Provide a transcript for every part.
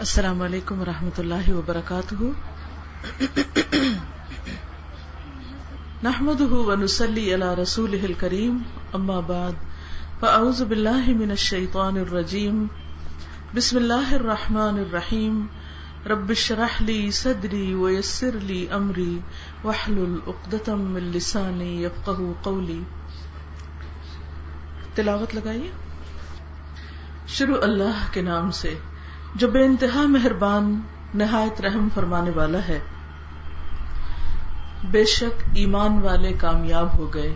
السلام علیکم و رحمۃ اللہ وبرکاتہ۔ نحمد ونسلی علی رسول کریم اما بعد، فاعوذ باللہ من الشیطان الرجیم۔ بسم اللہ الرحمن الرحیم۔ رب اشرح لی صدری ویسر لی امری، واحلل عقدۃ من لسانی یفقهوا قولی۔ تلاوت لگائیے۔ شروع اللہ کے نام سے۔ جو بے انتہا مہربان، نہایت رحم فرمانے والا ہے۔ بے شک ایمان والے کامیاب ہو گئے۔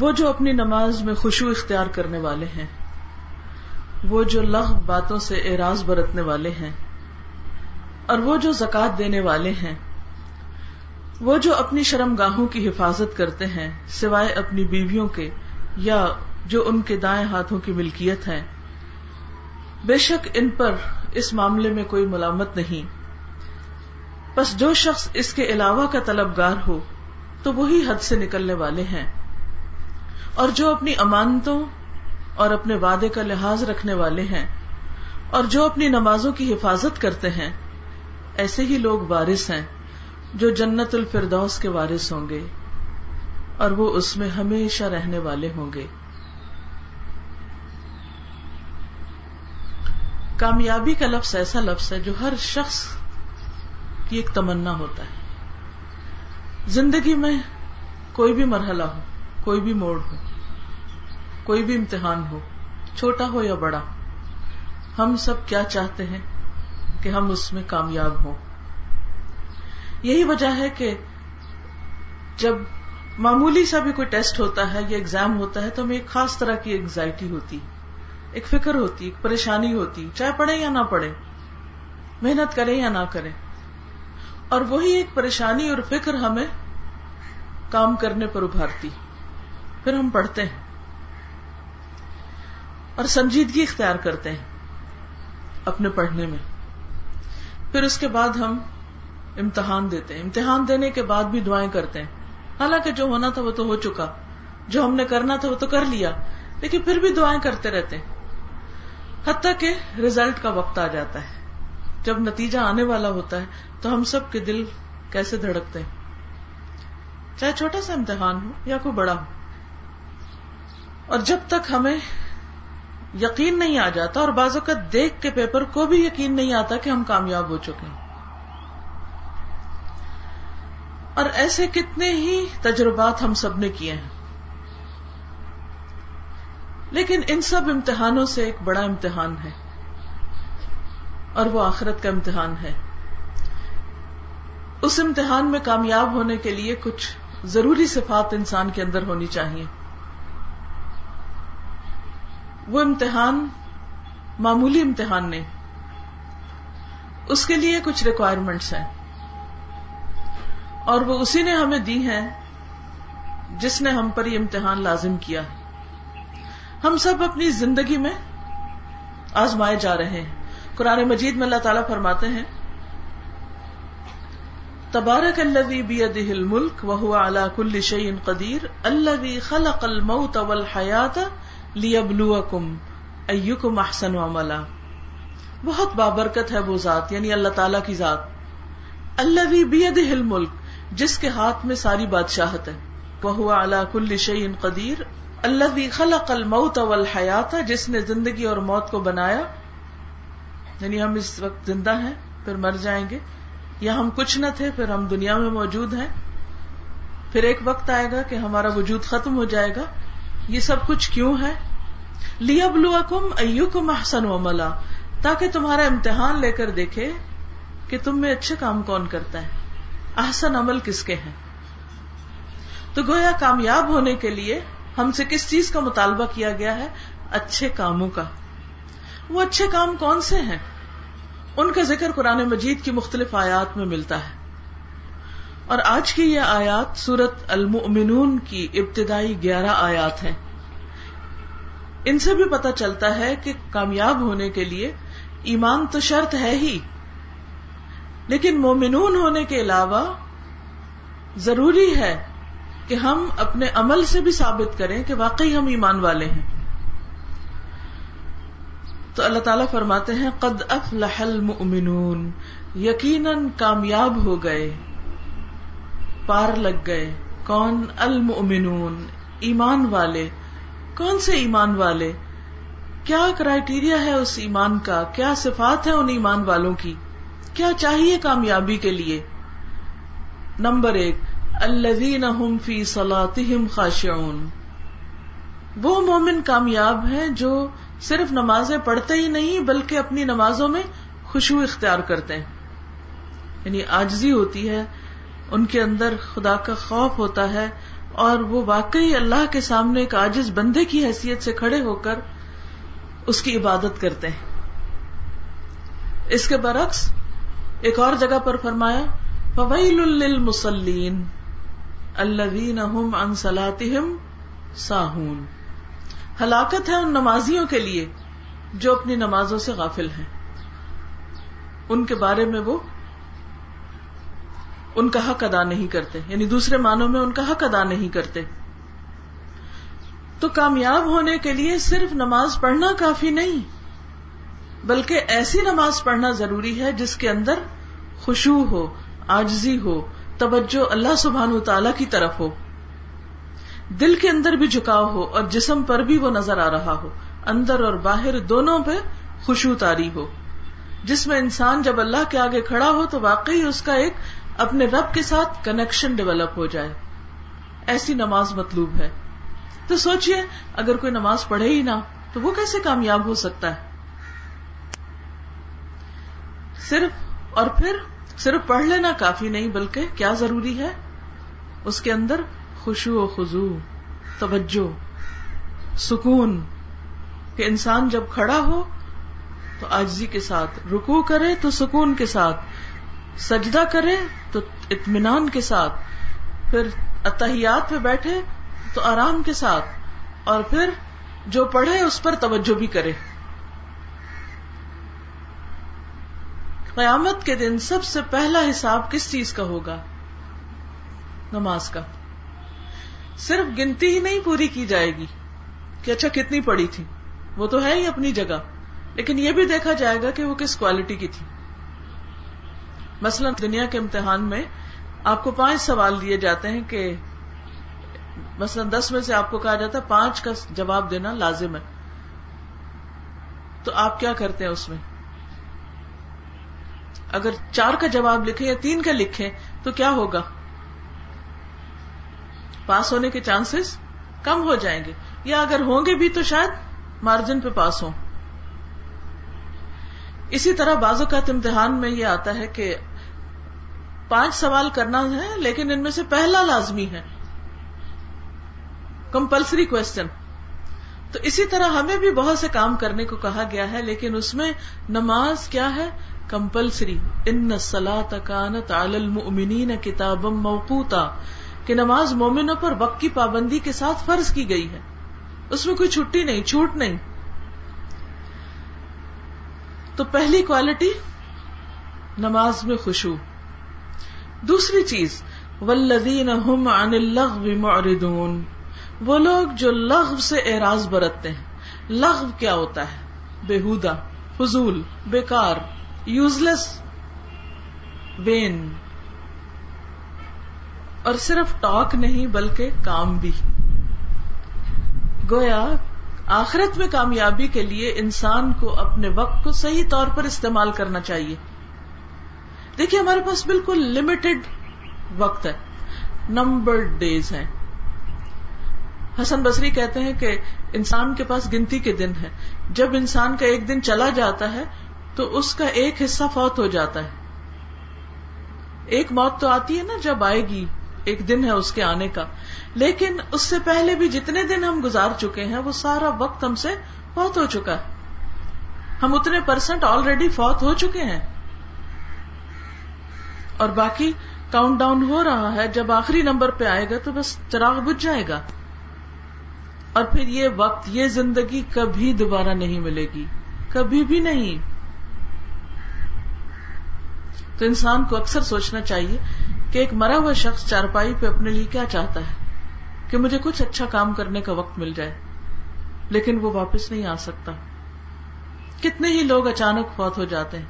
وہ جو اپنی نماز میں خوشو اختیار کرنے والے ہیں۔ وہ جو لغ باتوں سے اعراض برتنے والے ہیں۔ اور وہ جو زکات دینے والے ہیں۔ وہ جو اپنی شرم گاہوں کی حفاظت کرتے ہیں، سوائے اپنی بیویوں کے یا جو ان کے دائیں ہاتھوں کی ملکیت ہے بے شک ان پر اس معاملے میں کوئی ملامت نہیں۔ بس جو شخص اس کے علاوہ کا طلبگار ہو، تو وہی حد سے نکلنے والے ہیں۔ اور جو اپنی امانتوں اور اپنے وعدے کا لحاظ رکھنے والے ہیں، اور جو اپنی نمازوں کی حفاظت کرتے ہیں، ایسے ہی لوگ وارث ہیں جو جنت الفردوس کے وارث ہوں گے، اور وہ اس میں ہمیشہ رہنے والے ہوں گے۔ کامیابی کا لفظ ایسا لفظ ہے جو ہر شخص کی ایک تمنا ہوتا ہے۔ زندگی میں کوئی بھی مرحلہ ہو، کوئی بھی موڑ ہو، کوئی بھی امتحان ہو، چھوٹا ہو یا بڑا، ہم سب کیا چاہتے ہیں کہ ہم اس میں کامیاب ہوں۔ یہی وجہ ہے کہ جب معمولی سا بھی کوئی ٹیسٹ ہوتا ہے یا ایگزام ہوتا ہے تو ہمیں ایک خاص طرح کی انگزائٹی ہوتی ہے۔ ایک فکر ہوتی، ایک پریشانی ہوتی، چاہے پڑھے یا نہ پڑھے، محنت کرے یا نہ کرے۔ اور وہی ایک پریشانی اور فکر ہمیں کام کرنے پر ابھارتی۔ پھر ہم پڑھتے ہیں اور سنجیدگی اختیار کرتے ہیں اپنے پڑھنے میں۔ پھر اس کے بعد ہم امتحان دیتے ہیں۔ امتحان دینے کے بعد بھی دعائیں کرتے ہیں۔ حالانکہ جو ہونا تھا وہ تو ہو چکا۔ جو ہم نے کرنا تھا وہ تو کر لیا۔ لیکن پھر بھی دعائیں کرتے رہتے ہیں۔ حتیٰ کہ ریزلٹ کا وقت آ جاتا ہے۔ جب نتیجہ آنے والا ہوتا ہے، تو ہم سب کے دل کیسے دھڑکتے ہیں؟ چاہے چھوٹا سا امتحان ہو یا کوئی بڑا ہو۔ اور جب تک ہمیں یقین نہیں آ جاتا اور بعض اوقات دیکھ کے پیپر کو بھی یقین نہیں آتا کہ ہم کامیاب ہو چکے ہیں۔ اور ایسے کتنے ہی تجربات ہم سب نے کیے ہیں۔ لیکن ان سب امتحانوں سے ایک بڑا امتحان ہے اور وہ آخرت کا امتحان ہے۔ اس امتحان میں کامیاب ہونے کے لیے کچھ ضروری صفات انسان کے اندر ہونی چاہیے۔ وہ امتحان معمولی امتحان نہیں، اس کے لیے کچھ ریکوائرمنٹس ہیں۔ اور وہ اسی نے ہمیں دی ہیں جس نے ہم پر یہ امتحان لازم کیا۔ ہے ہم سب اپنی زندگی میں آزمائے جا رہے ہیں۔ قرآن مجید میں اللہ تعالیٰ فرماتے ہیں، تبارک الذي بيده الملك وهو على كل شيء قدير الذي خلق الموت والحياة ليبلوكم ايكم احسن عملا۔ بہت بابرکت ہے وہ ذات یعنی اللہ تعالیٰ کی ذات۔ الذي بيده الملك جس کے ہاتھ میں ساری بادشاہت ہے۔ وهو على كل شيء قدير اللہ بھی خلق الموت والحیات، جس نے زندگی اور موت کو بنایا۔ یعنی ہم اس وقت زندہ ہیں، پھر مر جائیں گے۔ یا ہم کچھ نہ تھے، پھر ہم دنیا میں موجود ہیں۔ پھر ایک وقت آئے گا کہ ہمارا وجود ختم ہو جائے گا۔ یہ سب کچھ کیوں ہے؟ لیا بلو کم او کم احسن و ملا تاکہ تمہارا امتحان لے کر دیکھے کہ تم میں اچھے کام کون کرتا ہے۔ احسن عمل کس کے ہیں؟ تو گویا کامیاب ہونے کے لیے ہم سے کس چیز کا مطالبہ کیا گیا ہے؟ اچھے کاموں کا۔ وہ اچھے کام کون سے ہیں؟ ان کا ذکر قرآن مجید کی مختلف آیات میں ملتا ہے۔ اور آج کی یہ آیات سورت المؤمنون کی ابتدائی گیارہ آیات ہیں۔ ان سے بھی پتا چلتا ہے کہ کامیاب ہونے کے لیے ایمان تو شرط ہے ہی۔ لیکن مومنون ہونے کے علاوہ ضروری ہے کہ ہم اپنے عمل سے بھی ثابت کریں کہ واقعی ہم ایمان والے ہیں۔ تو اللہ تعالیٰ فرماتے ہیں، قد افلح المؤمنون، یقیناً کامیاب ہو گئے، پار لگ گئے۔ کون المؤمنون؟ ایمان والے۔ کون سے ایمان والے؟ کیا کرائٹیریا ہے اس ایمان کا؟ کیا صفات ہے ان ایمان والوں کی؟ کیا چاہیے کامیابی کے لیے؟ نمبر ایک الذین فی صلاتہم خاشعون۔ وہ مومن کامیاب ہیں جو صرف نمازیں پڑھتے ہی نہیں بلکہ اپنی نمازوں میں خوشبو اختیار کرتے ہیں۔ یعنی آجزی ہوتی ہے، ان کے اندر خدا کا خوف ہوتا ہے اور وہ واقعی اللہ کے سامنے ایک آجز بندے کی حیثیت سے کھڑے ہو کر اس کی عبادت کرتے ہیں۔ اس کے برعکس ایک اور جگہ پر فرمایا فویل للمصلین الذین هم عن صلاتهم ساہون۔ ہلاکت ہے ان نمازیوں کے لیے جو اپنی نمازوں سے غافل ہیں۔ ان کے بارے میں وہ ان کا حق ادا نہیں کرتے۔ یعنی دوسرے معنوں میں ان کا حق ادا نہیں کرتے۔ تو کامیاب ہونے کے لیے صرف نماز پڑھنا کافی نہیں، بلکہ ایسی نماز پڑھنا ضروری ہے جس کے اندر خوشبو ہو آجزی ہو توجہ اللہ سبحان تعالی کی طرف ہو۔ دل کے اندر بھی جھکاؤ ہو اور جسم پر بھی وہ نظر آ رہا ہو۔ اندر اور باہر دونوں پہ خوشبو تاری ہو۔ جس میں انسان جب اللہ کے آگے کھڑا ہو تو واقعی اس کا ایک اپنے رب کے ساتھ کنیکشن ڈیولپ ہو جائے۔ ایسی نماز مطلوب ہے۔ تو سوچئے، اگر کوئی نماز پڑھے ہی نہ، تو وہ کیسے کامیاب ہو سکتا ہے؟ صرف اور پھر صرف پڑھ لینا کافی نہیں بلکہ کیا ضروری ہے؟ اس کے اندر خوشو و خزو توجہ، سکون۔ کہ انسان جب کھڑا ہو تو آجزی کے ساتھ رکو کرے، تو سکون کے ساتھ۔ سجدہ کرے، تو اطمینان کے ساتھ۔ پھر اتحیات پہ بیٹھے، تو آرام کے ساتھ۔ اور پھر جو پڑھے، اس پر توجہ بھی کرے۔ قیامت کے دن سب سے پہلا حساب کس چیز کا ہوگا؟ نماز کا۔ صرف گنتی ہی نہیں پوری کی جائے گی کہ اچھا کتنی پڑی تھی۔ وہ تو ہے ہی اپنی جگہ۔ لیکن یہ بھی دیکھا جائے گا کہ وہ کس کوالٹی کی تھی۔ مثلا دنیا کے امتحان میں آپ کو پانچ سوال دیے جاتے ہیں کہ مثلا دس میں سے آپ کو کہا جاتا ہے پانچ کا جواب دینا لازم ہے۔ تو آپ کیا کرتے ہیں اس میں؟ اگر چار کا جواب لکھے یا تین کا لکھے تو کیا ہوگا؟ پاس ہونے کے چانسز کم ہو جائیں گے، یا اگر ہوں گے بھی تو شاید مارجن پہ پاس ہوں۔ اسی طرح بعض اوقات امتحان میں یہ آتا ہے کہ پانچ سوال کرنا ہے لیکن ان میں سے پہلا لازمی ہے۔ کمپلسری کوشچن تو اسی طرح ہمیں بھی بہت سے کام کرنے کو کہا گیا ہے لیکن اس میں نماز کیا ہے؟ کمپلسری ان سلا تکانت المؤمنین کتاب موقوتا کہ نماز مومنوں پر وقت کی پابندی کے ساتھ فرض کی گئی ہے۔ اس میں کوئی چھٹی نہیں، چھوٹ نہیں۔ تو پہلی کوالٹی نماز میں خوشبو دوسری چیز ولدین عن اللغو معرضون۔ وہ لوگ جو لغو سے اعراض برتتے ہیں۔ لغو کیا ہوتا ہے؟ بےحدا فضول، بیکار۔ یوز لیس وین اور صرف ٹاک نہیں بلکہ کام بھی۔ گویا آخرت میں کامیابی کے لیے انسان کو اپنے وقت کو صحیح طور پر استعمال کرنا چاہیے۔ دیکھیے ہمارے پاس بالکل لمیٹڈ وقت ہے۔ نمبر ڈیز ہیں۔ حسن بصری کہتے ہیں کہ انسان کے پاس گنتی کے دن ہے جب انسان کا ایک دن چلا جاتا ہے تو اس کا ایک حصہ فوت ہو جاتا ہے۔ ایک موت تو آتی ہے نا جب آئے گی، ایک دن ہے اس کے آنے کا۔ لیکن اس سے پہلے بھی جتنے دن ہم گزار چکے ہیں، وہ سارا وقت ہم سے فوت ہو چکا ہے۔ ہم اتنے پرسنٹ آلریڈی فوت ہو چکے ہیں۔ اور باقی کاؤنٹ ڈاؤن ہو رہا ہے۔ جب آخری نمبر پہ آئے گا تو بس چراغ بجھ جائے گا۔ اور پھر یہ وقت، یہ زندگی کبھی دوبارہ نہیں ملے گی۔ کبھی بھی نہیں۔ تو انسان کو اکثر سوچنا چاہیے کہ ایک مرا ہوا شخص چارپائی پہ اپنے لیے کیا چاہتا ہے کہ مجھے کچھ اچھا کام کرنے کا وقت مل جائے، لیکن وہ واپس نہیں آ سکتا۔ کتنے ہی لوگ اچانک فوت ہو جاتے ہیں۔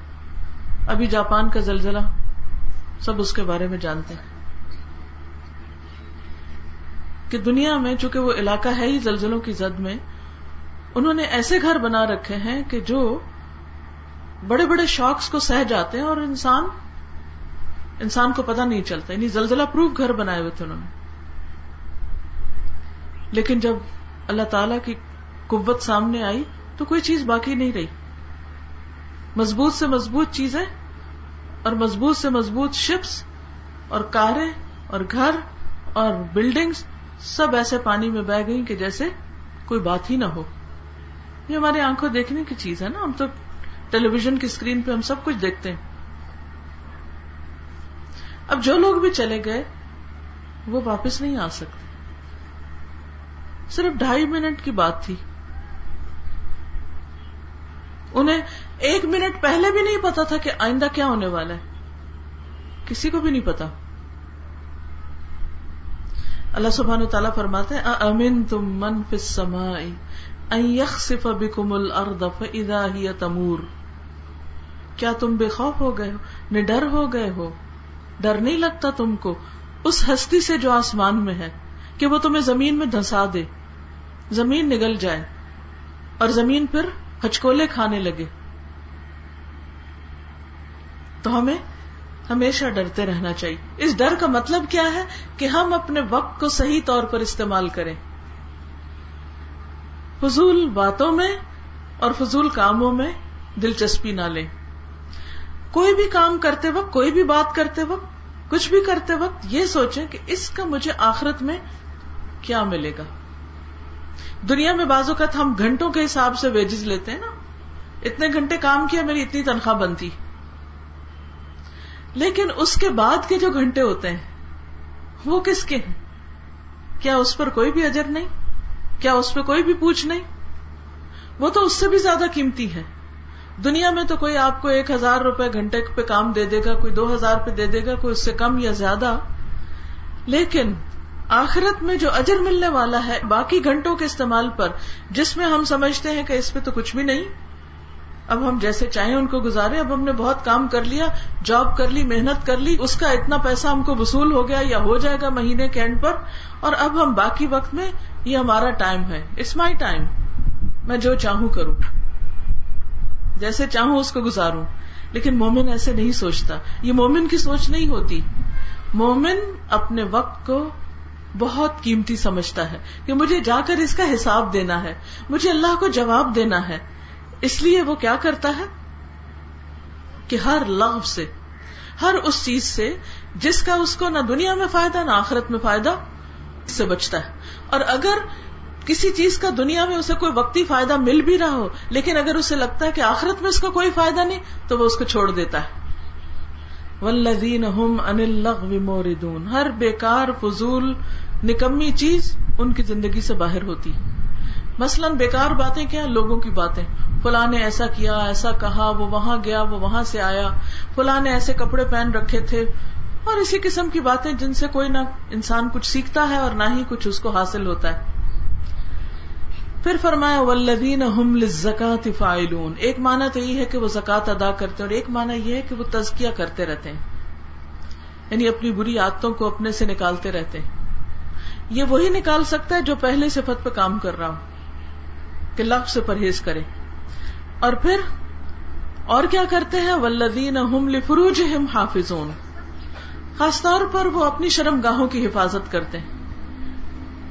ابھی جاپان کا زلزلہ سب اس کے بارے میں جانتے ہیں۔ کہ دنیا میں چونکہ وہ علاقہ ہے ہی زلزلوں کی زد میں، انہوں نے ایسے گھر بنا رکھے ہیں کہ جو بڑے بڑے شاکس کو سہ جاتے ہیں اور انسان انسان کو پتا نہیں چلتا یعنی زلزلہ پروف گھر بنائے ہوئے تھے انہوں نے۔ لیکن جب اللہ تعالی کی قوت سامنے آئی تو کوئی چیز باقی نہیں رہی۔ مضبوط سے مضبوط چیزیں اور مضبوط سے مضبوط شپس اور کاریں اور گھر اور بلڈنگس سب ایسے پانی میں بہ گئی کہ جیسے کوئی بات ہی نہ ہو۔ یہ ہماری آنکھوں دیکھنے کی چیز ہے نا، ہم تو ٹیلی ویژن کی اسکرین پہ ہم سب کچھ دیکھتے ہیں۔ اب جو لوگ بھی چلے گئے، وہ واپس نہیں آ سکتے۔ صرف ڈھائی منٹ کی بات تھی۔ انہیں ایک منٹ پہلے بھی نہیں پتا تھا کہ آئندہ کیا ہونے والا ہے۔ کسی کو بھی نہیں پتا۔ اللہ سبحان تعالیٰ فرماتے ہیں امن تم من فسمائی بکم الارض فاذا ہی تمور کیا تم بے خوف ہو گئے ہو؟ نڈر ہو گئے ہو؟ ڈر نہیں لگتا تم کو؟ اس ہستی سے جو آسمان میں ہے، کہ وہ تمہیں زمین میں دھسا دے۔ زمین نگل جائے، اور زمین پھر ہچکولے کھانے لگے۔ تو ہمیں ہمیشہ ڈرتے رہنا چاہیے۔ اس ڈر کا مطلب کیا ہے؟ کہ ہم اپنے وقت کو صحیح طور پر استعمال کریں۔ فضول باتوں میں اور فضول کاموں میں دلچسپی نہ لیں۔ کوئی بھی کام کرتے وقت، کوئی بھی بات کرتے وقت، کچھ بھی کرتے وقت یہ سوچیں کہ اس کا مجھے آخرت میں کیا ملے گا۔ دنیا میں بازو کا ہم گھنٹوں کے حساب سے ویجز لیتے ہیں نا۔ اتنے گھنٹے کام کیا، میری اتنی تنخواہ بنتی۔ لیکن اس کے بعد کے جو گھنٹے ہوتے ہیں، وہ کس کے ہیں؟ کیا اس پر کوئی بھی اجر نہیں؟ کیا اس پہ کوئی بھی پوچھ نہیں؟ وہ تو اس سے بھی زیادہ قیمتی ہے۔ دنیا میں تو کوئی آپ کو ایک ہزار روپے گھنٹے پہ کام دے دے گا، کوئی دو ہزار پہ دے دے گا، کوئی اس سے کم یا زیادہ۔ لیکن آخرت میں جو اجر ملنے والا ہے، باقی گھنٹوں کے استعمال پر، جس میں ہم سمجھتے ہیں کہ اس پہ تو کچھ بھی نہیں۔ اب ہم جیسے چاہیں ان کو گزارے اب ہم نے بہت کام کر لیا، جاب کر لی، محنت کر لی، اس کا اتنا پیسہ ہم کو وصول ہو گیا یا ہو جائے گا مہینے کے اینڈ پر۔ اور اب ہم باقی وقت میں، یہ ہمارا ٹائم ہے۔ اٹس مائی ٹائم میں جو چاہوں کروں۔ جیسے چاہوں اس کو گزاروں۔ لیکن مومن ایسے نہیں سوچتا۔ یہ مومن کی سوچ نہیں ہوتی۔ مومن اپنے وقت کو بہت قیمتی سمجھتا ہے کہ مجھے جا کر اس کا حساب دینا ہے۔ مجھے اللہ کو جواب دینا ہے۔ اس لیے وہ کیا کرتا ہے؟ کہ ہر لغ سے، ہر اس چیز سے جس کا اس کو نہ دنیا میں فائدہ نہ آخرت میں فائدہ سے بچتا ہے۔ اور اگر کسی چیز کا دنیا میں اسے کوئی وقتی فائدہ مل بھی رہا ہو، لیکن اگر اسے لگتا ہے کہ آخرت میں اس کا کوئی فائدہ نہیں، تو وہ اس کو چھوڑ دیتا ہے۔ ولدین موردون ہر بیکار، فضول، نکمی چیز ان کی زندگی سے باہر ہوتی مثلاً بیکار باتیں کیا؟ لوگوں کی باتیں۔ فلاں نے ایسا کیا، ایسا کہا، وہ وہاں گیا، وہ وہاں سے آیا۔ فلاں نے ایسے کپڑے پہن رکھے تھے۔ اور اسی قسم کی باتیں جن سے کوئی نہ انسان کچھ سیکھتا ہے اور نہ ہی کچھ اس کو حاصل ہوتا ہے۔ پھر فرمایا ولدین زکات فائلون ایک مانا تو یہ ہے کہ وہ زکات ادا کرتے ہیں اور ایک مانا یہ ہے کہ وہ تزکیہ کرتے رہتے ہیں۔ یعنی اپنی بری عادتوں کو اپنے سے نکالتے رہتے ہیں۔ یہ وہی نکال سکتا ہے جو پہلے صفت پہ کام کر رہا ہو، کہ لفظ سے پرہیز کرے۔ اور پھر اور کیا کرتے ہیں؟ ولدین فروج حافظ خاص طور پر وہ اپنی شرم گاہوں کی حفاظت کرتے ہیں۔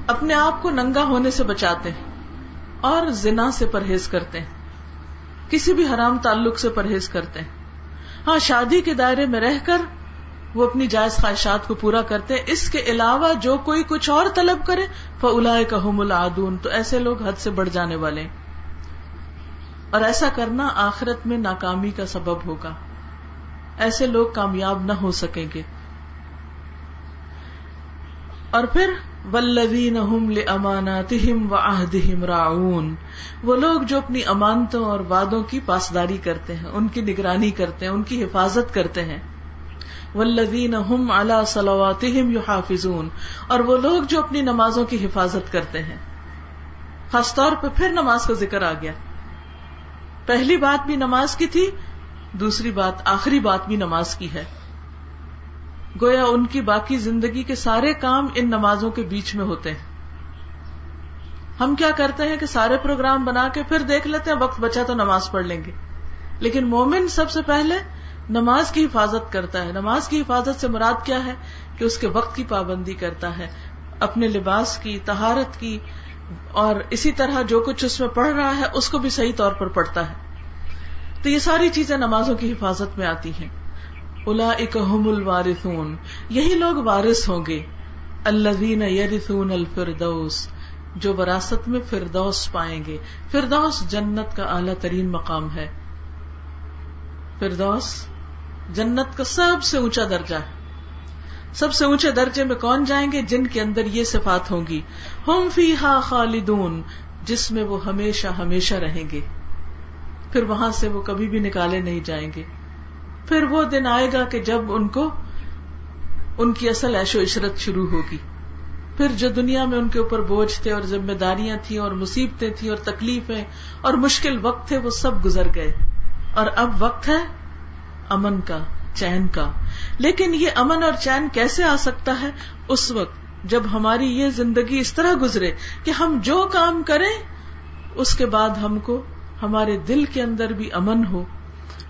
اپنے آپ کو ننگا ہونے سے بچاتے ہیں۔ اور زنا سے پرہیز کرتے ہیں۔ کسی بھی حرام تعلق سے پرہیز کرتے ہیں۔ ہاں شادی کے دائرے میں رہ کر وہ اپنی جائز خواہشات کو پورا کرتے ہیں۔ اس کے علاوہ جو کوئی کچھ اور طلب کرے فلا کہ العدون تو ایسے لوگ حد سے بڑھ جانے والے اور ایسا کرنا آخرت میں ناکامی کا سبب ہوگا۔ ایسے لوگ کامیاب نہ ہو سکیں گے۔ اور پھر ولدین اماناتہم و عہدہم راعون وہ لوگ جو اپنی امانتوں اور وعدوں کی پاسداری کرتے ہیں، ان کی نگرانی کرتے ہیں، ان کی حفاظت کرتے ہیں۔ ولدین ہم اعلی صلواتہم یحافظون اور وہ لوگ جو اپنی نمازوں کی حفاظت کرتے ہیں۔ خاص طور پہ پھر نماز کا ذکر آ گیا۔ پہلی بات بھی نماز کی تھی، دوسری بات، آخری بات بھی نماز کی ہے۔ گویا ان کی باقی زندگی کے سارے کام ان نمازوں کے بیچ میں ہوتے ہیں۔ ہم کیا کرتے ہیں کہ سارے پروگرام بنا کے پھر دیکھ لیتے ہیں، وقت بچا تو نماز پڑھ لیں گے۔ لیکن مومن سب سے پہلے نماز کی حفاظت کرتا ہے۔ نماز کی حفاظت سے مراد کیا ہے؟ کہ اس کے وقت کی پابندی کرتا ہے، اپنے لباس کی تہارت کی، اور اسی طرح جو کچھ اس میں پڑھ رہا ہے، اس کو بھی صحیح طور پر پڑھتا ہے۔ تو یہ ساری چیزیں نمازوں کی حفاظت میں آتی ہیں۔ الا اکم الوارثون۔ یہی لوگ وارث ہوں گے۔ الذین یرثون الفردوس۔ جو وراثت میں فردوس پائیں گے۔ فردوس جنت کا اعلی ترین مقام ہے۔ فردوس جنت کا سب سے اونچا درجہ ہے۔ سب سے اونچے درجے میں کون جائیں گے؟ جن کے اندر یہ صفات ہوں گی۔ ہم فی ہا خالدون۔ جس میں وہ ہمیشہ ہمیشہ رہیں گے۔ پھر وہاں سے وہ کبھی بھی نکالے نہیں جائیں گے۔ پھر وہ دن آئے گا کہ جب ان کو ان کی اصل ایشو عشرت شروع ہوگی۔ پھر جو دنیا میں ان کے اوپر بوجھ تھے اور ذمہ داریاں تھیں اور مصیبتیں تھیں اور تکلیفیں اور مشکل وقت تھے، وہ سب گزر گئے۔ اور اب وقت ہے امن کا، چین کا۔ لیکن یہ امن اور چین کیسے آ سکتا ہے؟ اس وقت جب ہماری یہ زندگی اس طرح گزرے کہ ہم جو کام کریں، اس کے بعد ہم کو ہمارے دل کے اندر بھی امن ہو۔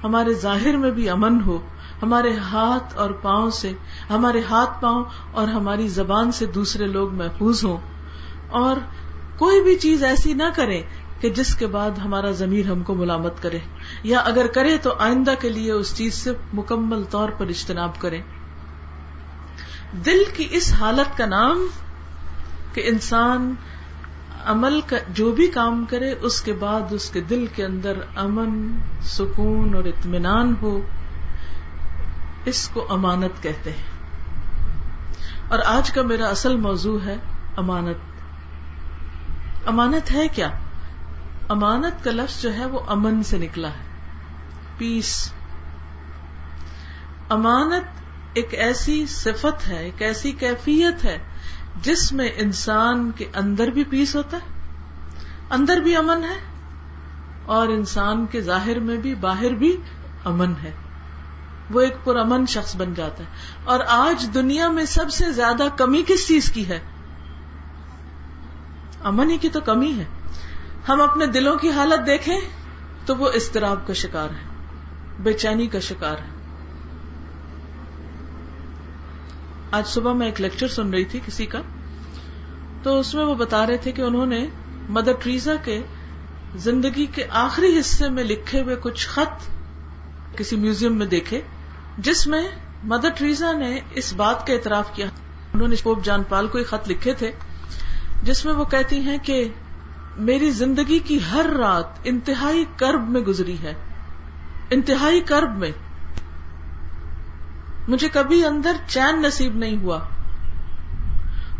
ہمارے ظاہر میں بھی امن ہو، ہمارے ہاتھ اور پاؤں سے، ہمارے ہاتھ پاؤں اور ہماری زبان سے دوسرے لوگ محفوظ ہوں۔ اور کوئی بھی چیز ایسی نہ کرے کہ جس کے بعد ہمارا ضمیر ہم کو ملامت کرے، یا اگر کرے تو آئندہ کے لیے اس چیز سے مکمل طور پر اجتناب کرے۔ دل کی اس حالت کا نام کہ انسان عمل کا جو بھی کام کرے، اس کے بعد اس کے دل کے اندر امن، سکون اور اطمینان ہو، اس کو امانت کہتے ہیں۔ اور آج کا میرا اصل موضوع ہے امانت۔ امانت ہے کیا؟ امانت کا لفظ جو ہے وہ امن سے نکلا ہے۔ پیس امانت ایک ایسی صفت ہے، ایک ایسی کیفیت ہے جس میں انسان کے اندر بھی پیس ہوتا ہے، اندر بھی امن ہے، اور انسان کے ظاہر میں بھی، باہر بھی امن ہے۔ وہ ایک پرامن شخص بن جاتا ہے۔ اور آج دنیا میں سب سے زیادہ کمی کس چیز کی ہے؟ امن ہی کی تو کمی ہے۔ ہم اپنے دلوں کی حالت دیکھیں تو وہ استراب کا شکار ہے، بے چینی کا شکار ہے۔ آج صبح میں ایک لیکچر سن رہی تھی کسی کا، تو اس میں وہ بتا رہے تھے کہ انہوں نے مدر ٹریزا کے زندگی کے آخری حصے میں لکھے ہوئے کچھ خط کسی میوزیم میں دیکھے، جس میں مدر ٹریزا نے اس بات کا اعتراف کیا۔ انہوں نے پوپ جان پال کو ایک خط لکھے تھے، جس میں وہ کہتی ہیں کہ میری زندگی کی ہر رات انتہائی کرب میں گزری ہے۔ انتہائی کرب میں مجھے کبھی اندر چین نصیب نہیں ہوا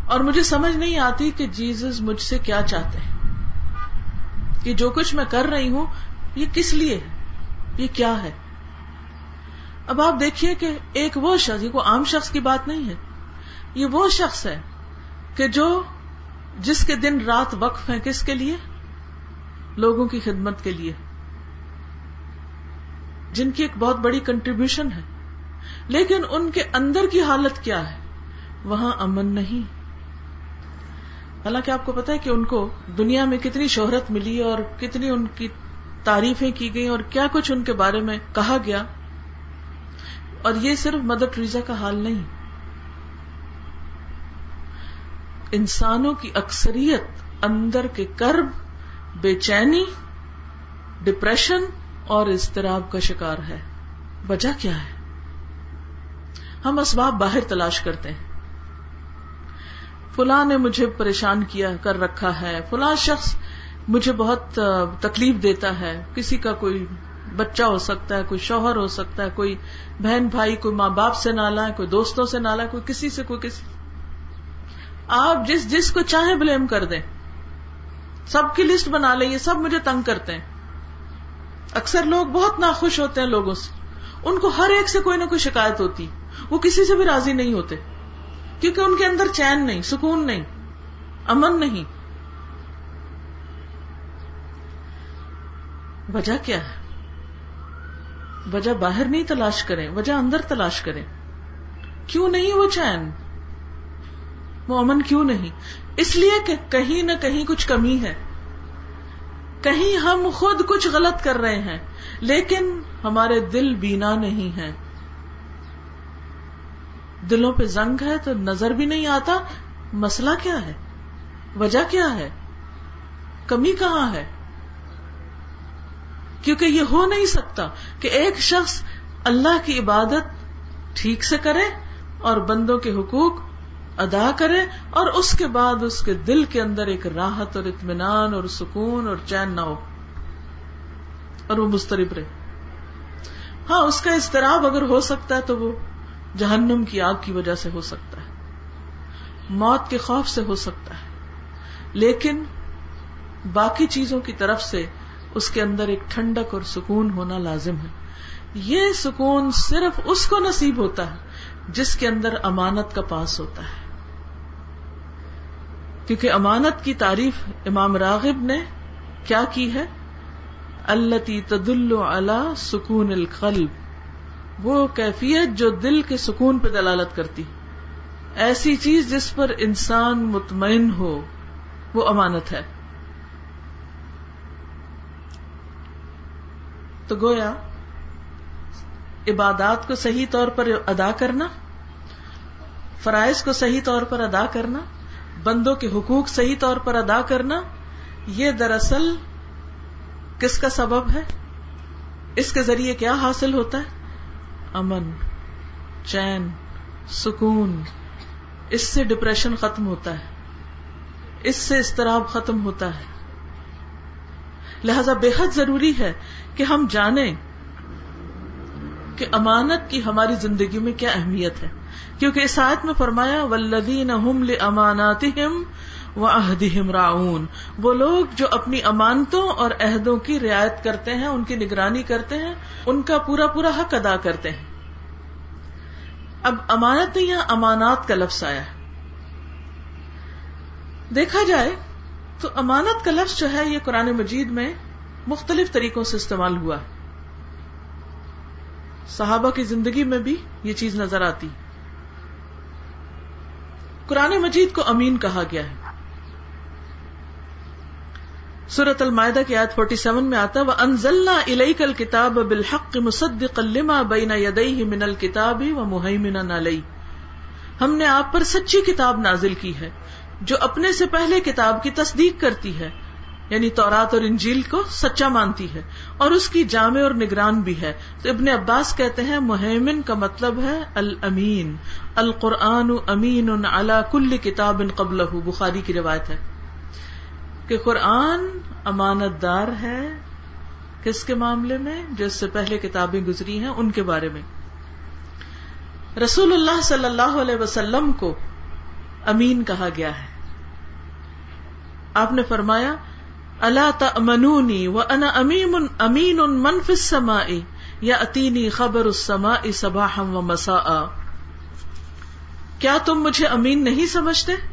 اور مجھے سمجھ نہیں آتی کہ جیزس مجھ سے کیا چاہتے ہیں۔ یہ جو کچھ میں کر رہی ہوں، یہ کس لیے یہ کیا ہے؟ اب آپ دیکھیے کہ ایک وہ شخص، یہ کوئی عام شخص کی بات نہیں ہے۔ یہ وہ شخص ہے کہ جو جس کے دن رات وقف ہے کس کے لیے؟ لوگوں کی خدمت کے لیے۔ جن کی ایک بہت بڑی کنٹریبیوشن ہے۔ لیکن ان کے اندر کی حالت کیا ہے؟ وہاں امن نہیں۔ حالانکہ آپ کو پتا ہے کہ ان کو دنیا میں کتنی شہرت ملی اور کتنی ان کی تعریفیں کی گئی اور کیا کچھ ان کے بارے میں کہا گیا۔ اور یہ صرف مدر ٹریزا کا حال نہیں۔ انسانوں کی اکثریت اندر کے کرب، بے چینی ڈپریشن اور اضطراب کا شکار ہے۔ وجہ کیا ہے؟ ہم اسباب باہر تلاش کرتے ہیں۔ فلاں نے مجھے پریشان کیا کر رکھا ہے۔ فلاں شخص مجھے بہت تکلیف دیتا ہے۔ کسی کا کوئی بچہ ہو سکتا ہے، کوئی شوہر ہو سکتا ہے، کوئی بہن بھائی، کوئی ماں باپ سے نالا ہے، کوئی دوستوں سے نالا ہے، کوئی کسی سے، کوئی کسی آپ جس جس کو چاہیں بلیم کر دیں۔ سب کی لسٹ بنا لیں، یہ سب مجھے تنگ کرتے ہیں۔ اکثر لوگ بہت ناخوش ہوتے ہیں لوگوں سے۔ ان کو ہر ایک سے کوئی نہ کوئی شکایت ہوتی۔ وہ کسی سے بھی راضی نہیں ہوتے کیونکہ ان کے اندر چین نہیں، سکون نہیں، امن نہیں۔ وجہ کیا ہے؟ وجہ باہر نہیں تلاش کریں، وجہ اندر تلاش کریں۔ کیوں نہیں وہ چین؟ وہ امن کیوں نہیں؟ اس لیے کہ کہیں نہ کہیں کچھ کمی ہے۔ کہیں ہم خود کچھ غلط کر رہے ہیں، لیکن ہمارے دل بینا نہیں ہے۔ دلوں پہ زنگ ہے تو نظر بھی نہیں آتا، مسئلہ کیا ہے؟ وجہ کیا ہے؟ کمی کہاں ہے؟ کیونکہ یہ ہو نہیں سکتا کہ ایک شخص اللہ کی عبادت ٹھیک سے کرے اور بندوں کے حقوق ادا کرے اور اس کے بعد اس کے دل کے اندر ایک راحت اور اطمینان اور سکون اور چین نہ ہو اور وہ مسترب رہے۔ ہاں اس کا اضطراب اگر ہو سکتا ہے تو وہ جہنم کی آگ کی وجہ سے ہو سکتا ہے۔ موت کے خوف سے ہو سکتا ہے۔ لیکن باقی چیزوں کی طرف سے اس کے اندر ایک ٹھنڈک اور سکون ہونا لازم ہے۔ یہ سکون صرف اس کو نصیب ہوتا ہے جس کے اندر امانت کا پاس ہوتا ہے۔ کیونکہ امانت کی تعریف امام راغب نے کیا کی ہے؟ اللہ تدل اللہ سکون القلب۔ وہ کیفیت جو دل کے سکون پہ دلالت کرتی۔ ایسی چیز جس پر انسان مطمئن ہو، وہ امانت ہے۔ تو گویا، عبادات کو صحیح طور پر ادا کرنا، فرائض کو صحیح طور پر ادا کرنا، بندوں کے حقوق صحیح طور پر ادا کرنا، یہ دراصل کس کا سبب ہے؟ اس کے ذریعے کیا حاصل ہوتا ہے؟ امن، چین، سکون، اس سے ڈپریشن ختم ہوتا ہے۔ اس سے استراب ختم ہوتا ہے۔ لہذا بے حد ضروری ہے کہ ہم جانیں کہ امانت کی ہماری زندگی میں کیا اہمیت ہے۔ کیونکہ اس آیت میں فرمایا ولدین امانات و عہدہم راؤن وہ لوگ جو اپنی امانتوں اور عہدوں کی رعایت کرتے ہیں، ان کی نگرانی کرتے ہیں، ان کا پورا پورا حق ادا کرتے ہیں۔ اب امانت نہیں یہاں امانات کا لفظ آیا ہے۔ دیکھا جائے تو امانت کا لفظ جو ہے، یہ قرآن مجید میں مختلف طریقوں سے استعمال ہوا۔ ہے صحابہ کی زندگی میں بھی یہ چیز نظر آتی۔ قرآن مجید کو امین کہا گیا ہے۔ سورت المائدہ کی آیت 47 میں آتا وہ انزلنا الیک الکتاب بالحق مصدق لما بین یدیہ من الکتاب و مہیمنا علی ہم نے آپ پر سچی کتاب نازل کی ہے، جو اپنے سے پہلے کتاب کی تصدیق کرتی ہے یعنی تورات اور انجیل کو سچا مانتی ہے، اور اس کی جامع اور نگران بھی ہے۔ تو ابن عباس کہتے ہیں مہمن کا مطلب ہے المین القرآن امین اللہ کل کتاب قبل بخاری کی روایت ہے۔ کہ قرآن امانت دار ہے کس کے معاملے میں؟ جو اس سے پہلے کتابیں گزری ہیں ان کے بارے میں۔ رسول اللہ صلی اللہ علیہ وسلم کو امین کہا گیا ہے۔ آپ نے فرمایا اللہ تمنونی و انا امیم امین ان منف سما یا اتینی خبر السما صباح و مسا کیا تم مجھے امین نہیں سمجھتے؟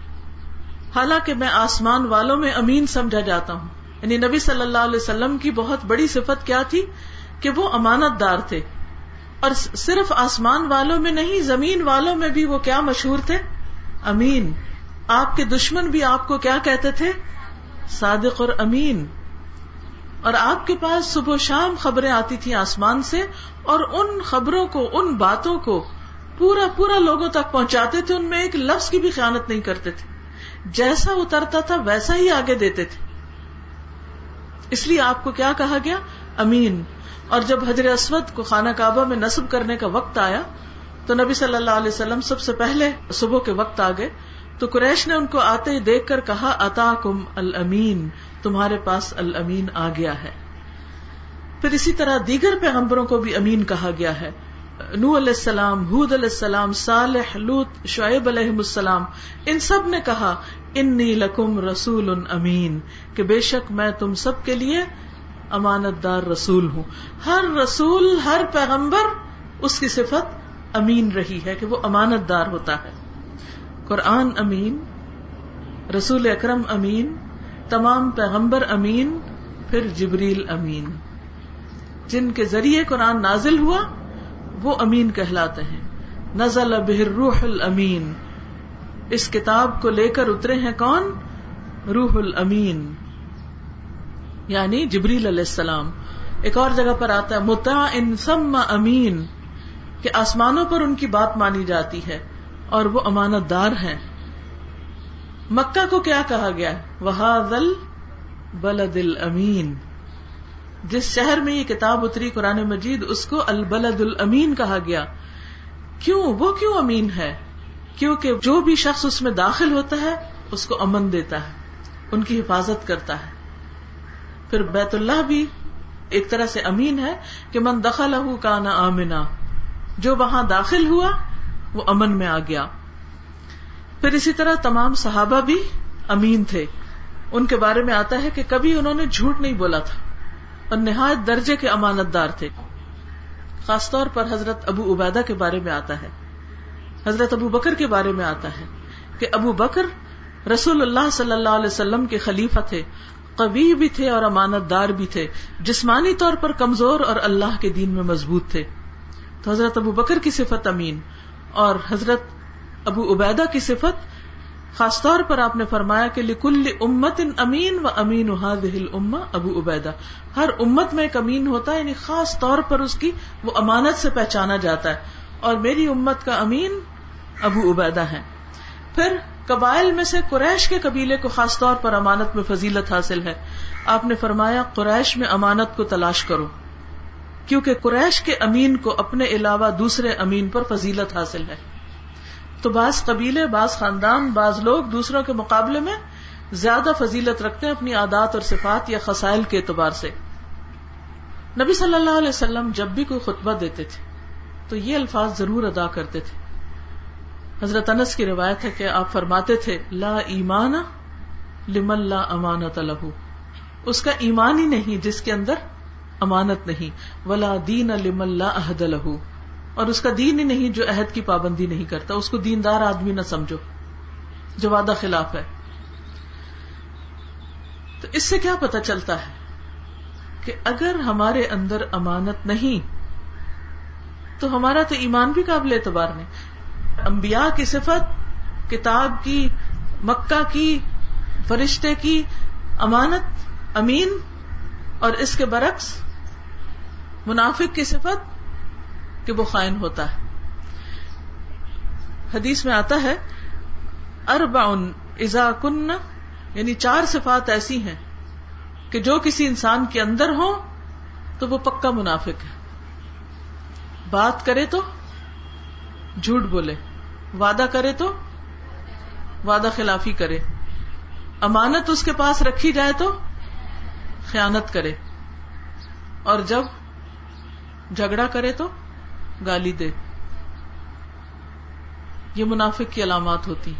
حالانکہ میں آسمان والوں میں امین سمجھا جاتا ہوں۔ یعنی نبی صلی اللہ علیہ وسلم کی بہت بڑی صفت کیا تھی؟ کہ وہ امانت دار تھے۔ اور صرف آسمان والوں میں نہیں، زمین والوں میں بھی وہ کیا مشہور تھے؟ امین۔ آپ کے دشمن بھی آپ کو کیا کہتے تھے؟ صادق اور امین۔ اور آپ کے پاس صبح و شام خبریں آتی تھی آسمان سے، اور ان خبروں کو، ان باتوں کو پورا پورا لوگوں تک پہنچاتے تھے، ان میں ایک لفظ کی بھی خیالت نہیں کرتے تھے۔ جیسا اترتا تھا ویسا ہی آگے دیتے تھے۔ اس لیے آپ کو کیا کہا گیا؟ امین۔ اور جب حضر اسود کو خانہ کعبہ میں نصب کرنے کا وقت آیا، تو نبی صلی اللہ علیہ وسلم سب سے پہلے صبح کے وقت آ گئے تو قریش نے ان کو آتے ہی دیکھ کر کہا اتا کم المین تمہارے پاس المین آ گیا ہے۔ پھر اسی طرح دیگر پیغمبروں کو بھی امین کہا گیا ہے۔ نو علیہ السلام حود علیہ السلام، صالح لوت شعیب علیہ السلام، ان سب نے کہا، انی لکم رسول امین کہ بے شک میں تم سب کے لیے امانت دار رسول ہوں۔ ہر رسول، ہر پیغمبر اس کی صفت امین رہی ہے کہ وہ امانت دار ہوتا ہے۔ قرآن امین، رسول اکرم امین، تمام پیغمبر امین، پھر جبریل امین۔ جن کے ذریعے قرآن نازل ہوا وہ امین کہلاتے ہیں۔ نزل بہر روح الامین اس کتاب کو لے کر اترے ہیں کون؟ روح الامین۔ یعنی جبریل علیہ السلام۔ ایک اور جگہ پر آتا ہے متا ان سم امین کہ آسمانوں پر ان کی بات مانی جاتی ہے اور وہ امانت دار ہیں۔ مکہ کو کیا کہا گیا؟ وہ بلد امین جس شہر میں یہ کتاب اتری قرآن مجید، اس کو البلد الامین کہا گیا۔ کیوں؟ وہ کیوں امین ہے؟ کیونکہ جو بھی شخص اس میں داخل ہوتا ہے، اس کو امن دیتا ہے، ان کی حفاظت کرتا ہے۔ پھر بیت اللہ بھی ایک طرح سے امین ہے کہ من دخل کا نا آمنا۔ جو وہاں داخل ہوا، وہ امن میں آ گیا۔ پھر اسی طرح تمام صحابہ بھی امین تھے۔ ان کے بارے میں آتا ہے کہ کبھی انہوں نے جھوٹ نہیں بولا تھا۔ اور نہایت درجے کے امانت دار تھے۔ خاص طور پر حضرت ابو عبیدہ کے بارے میں آتا ہے۔ حضرت ابو بکر کے بارے میں آتا ہے کہ ابو بکر رسول اللہ صلی اللہ علیہ وسلم کے خلیفہ تھے، قوی بھی تھے اور امانت دار بھی تھے۔ جسمانی طور پر کمزور اور اللہ کے دین میں مضبوط تھے۔ تو حضرت ابو بکر کی صفت امین اور حضرت ابو عبیدہ کی صفت خاص طور پر آپ نے فرمایا کہ لکل امت ان امین و امین اما ابو عبیدہ۔ ہر امت میں ایک امین ہوتا ہے یعنی خاص طور پر اس کی وہ امانت سے پہچانا جاتا ہے۔ اور میری امت کا امین ابو عبیدہ ہے پھر قبائل میں سے قریش کے قبیلے کو خاص طور پر امانت میں فضیلت حاصل ہے۔ آپ نے فرمایا، قریش میں امانت کو تلاش کرو۔ کیونکہ قریش کے امین کو اپنے علاوہ دوسرے امین پر فضیلت حاصل ہے۔ تو بعض قبیلے، بعض خاندان، بعض لوگ دوسروں کے مقابلے میں زیادہ فضیلت رکھتے ہیں اپنی عادات اور صفات یا خسائل کے اعتبار سے۔ نبی صلی اللہ علیہ وسلم جب بھی کوئی خطبہ دیتے تھے، تو یہ الفاظ ضرور ادا کرتے تھے۔ حضرت انس کی روایت ہے کہ آپ فرماتے تھے، لا ایمان لمن لا امانت لہو اس کا ایمان ہی نہیں جس کے اندر امانت نہیں۔ ولا دین لمن لا عہد لہو اور اس کا دین ہی نہیں جو عہد کی پابندی نہیں کرتا، اس کو دیندار آدمی نہ سمجھو۔ جو وعدہ خلاف ہے۔ تو اس سے کیا پتا چلتا ہے کہ اگر ہمارے اندر امانت نہیں، تو ہمارا تو ایمان بھی قابل اعتبار نہیں۔ امبیا کی صفت، کتاب کی، مکہ کی، فرشتے کی امانت، امین اور اس کے برعکس منافق کی صفت کہ وہ خائن ہوتا ہے۔ حدیث میں آتا ہے اربا ازا کن یعنی چار صفات ایسی ہیں کہ جو کسی انسان کے اندر ہو تو وہ پکا منافق ہے۔ بات کرے تو جھوٹ بولے، وعدہ کرے تو وعدہ خلافی کرے۔ امانت اس کے پاس رکھی جائے تو خیانت کرے۔ اور جب جھگڑا کرے تو گالی دے۔ یہ منافق کی علامات ہوتی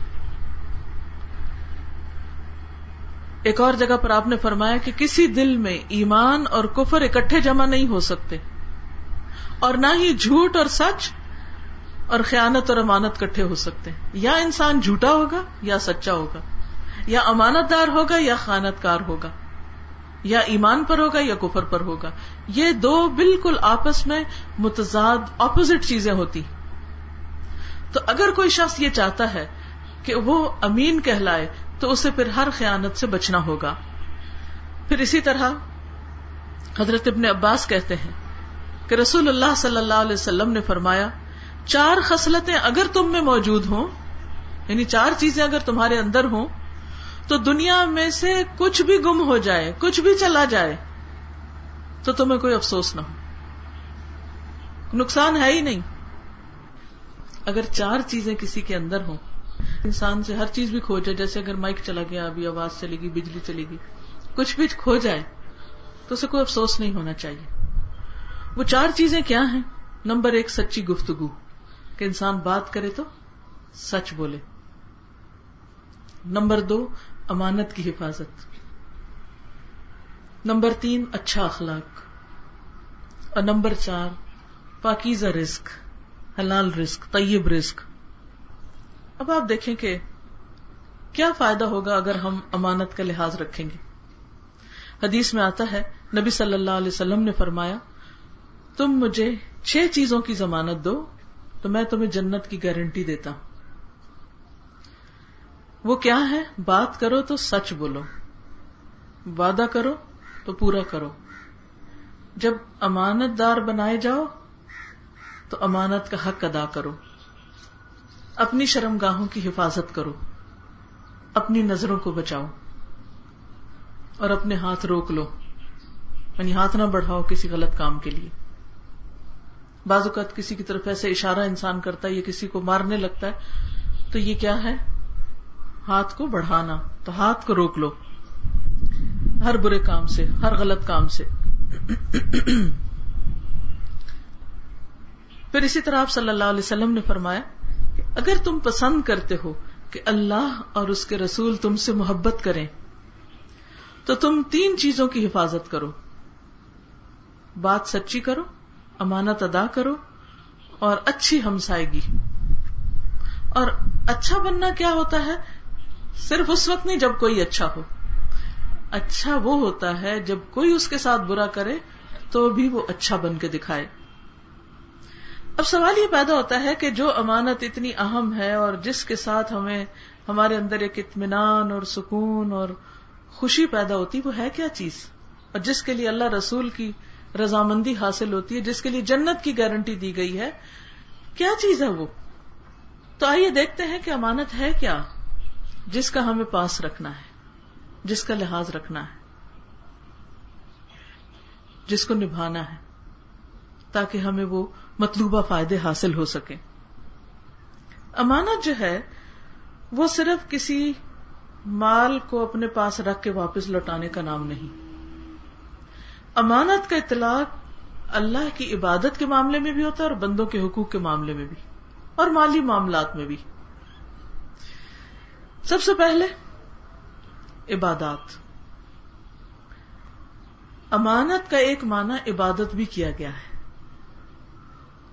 ایک اور جگہ پر آپ نے فرمایا کہ کسی دل میں ایمان اور کفر اکٹھے جمع نہیں ہو سکتے۔ اور نہ ہی جھوٹ اور سچ اور خیانت اور امانت کٹھے ہو سکتے۔ ہیں یا انسان جھوٹا ہوگا یا سچا ہوگا۔ یا امانت دار ہوگا یا خیانت کار ہوگا۔ یا ایمان پر ہوگا یا کفر پر ہوگا۔ یہ دو بالکل آپس میں متضاد اپوزٹ چیزیں ہوتی۔ تو اگر کوئی شخص یہ چاہتا ہے کہ وہ امین کہلائے، تو اسے پھر ہر خیانت سے بچنا ہوگا۔ پھر اسی طرح حضرت ابن عباس کہتے ہیں کہ رسول اللہ صلی اللہ علیہ وسلم نے فرمایا، چار خصلتیں اگر تم میں موجود ہوں یعنی چار چیزیں اگر تمہارے اندر ہوں تو دنیا میں سے کچھ بھی گم ہو جائے، کچھ بھی چلا جائے، تو تمہیں کوئی افسوس نہ ہو۔ نقصان ہے ہی نہیں۔ اگر چار چیزیں کسی کے اندر ہوں، انسان سے ہر چیز بھی کھو جائے، جیسے اگر مائک چلا گیا، ابھی آواز چلے گی، بجلی چلے گی، کچھ بھی کھو جائے، تو اسے کوئی افسوس نہیں ہونا چاہیے۔ وہ چار چیزیں کیا ہیں؟ نمبر ایک، سچی گفتگو۔ کہ انسان بات کرے تو سچ بولے۔ نمبر دو امانت کی حفاظت۔ نمبر تین اچھا اخلاق۔ اور نمبر چار، پاکیزہ رسک حلال رسک طیب رسک اب آپ دیکھیں کہ کیا فائدہ ہوگا اگر ہم امانت کا لحاظ رکھیں گے۔ حدیث میں آتا ہے، نبی صلی اللہ علیہ وسلم نے فرمایا، تم مجھے چھ چیزوں کی ضمانت دو تو میں تمہیں جنت کی گارنٹی دیتا ہوں۔ وہ کیا ہے؟ بات کرو تو سچ بولو۔ وعدہ کرو تو پورا کرو۔ جب امانت دار بنائے جاؤ تو امانت کا حق ادا کرو۔ اپنی شرم گاہوں کی حفاظت کرو۔ اپنی نظروں کو بچاؤ۔ اور اپنے ہاتھ روک لو۔ یعنی ہاتھ نہ بڑھاؤ کسی غلط کام کے لیے۔ بعض اوقات کسی کی طرف ایسے اشارہ انسان کرتا ہے، یا کسی کو مارنے لگتا ہے۔ تو یہ کیا ہے؟ ہاتھ کو بڑھانا تو ہاتھ کو روک لو۔ ہر برے کام سے، ہر غلط کام سے۔ پھر اسی طرح آپ صلی اللہ علیہ وسلم نے فرمایا کہ اگر تم پسند کرتے ہو کہ اللہ اور اس کے رسول تم سے محبت کریں، تو تم تین چیزوں کی حفاظت کرو۔ بات سچی کرو، امانت ادا کرو اور اچھی ہمسائیگی۔ اور اچھا بننا کیا ہوتا ہے؟ صرف اس وقت نہیں جب کوئی اچھا ہو۔ اچھا وہ ہوتا ہے جب کوئی اس کے ساتھ برا کرے تو بھی وہ اچھا بن کے دکھائے۔ اب سوال یہ پیدا ہوتا ہے کہ جو امانت اتنی اہم ہے اور جس کے ساتھ ہمیں ہمارے اندر ایک اطمینان اور سکون اور خوشی پیدا ہوتی، وہ ہے کیا چیز؟ اور جس کے لیے اللہ رسول کی رضامندی حاصل ہوتی ہے، جس کے لیے جنت کی گارنٹی دی گئی ہے، کیا چیز ہے وہ؟ تو آئیے دیکھتے ہیں کہ امانت ہے کیا۔ جس کا ہمیں پاس رکھنا ہے، جس کا لحاظ رکھنا ہے، جس کو نبھانا ہے، تاکہ ہمیں وہ مطلوبہ فائدے حاصل ہو سکے۔ امانت جو ہے، وہ صرف کسی مال کو اپنے پاس رکھ کے واپس لوٹانے کا نام نہیں۔ امانت کا اطلاق اللہ کی عبادت کے معاملے میں بھی ہوتا ہے اور بندوں کے حقوق کے معاملے میں بھی، اور مالی معاملات میں بھی۔ سب سے پہلے عبادات۔ امانت کا ایک معنی عبادت بھی کیا گیا ہے۔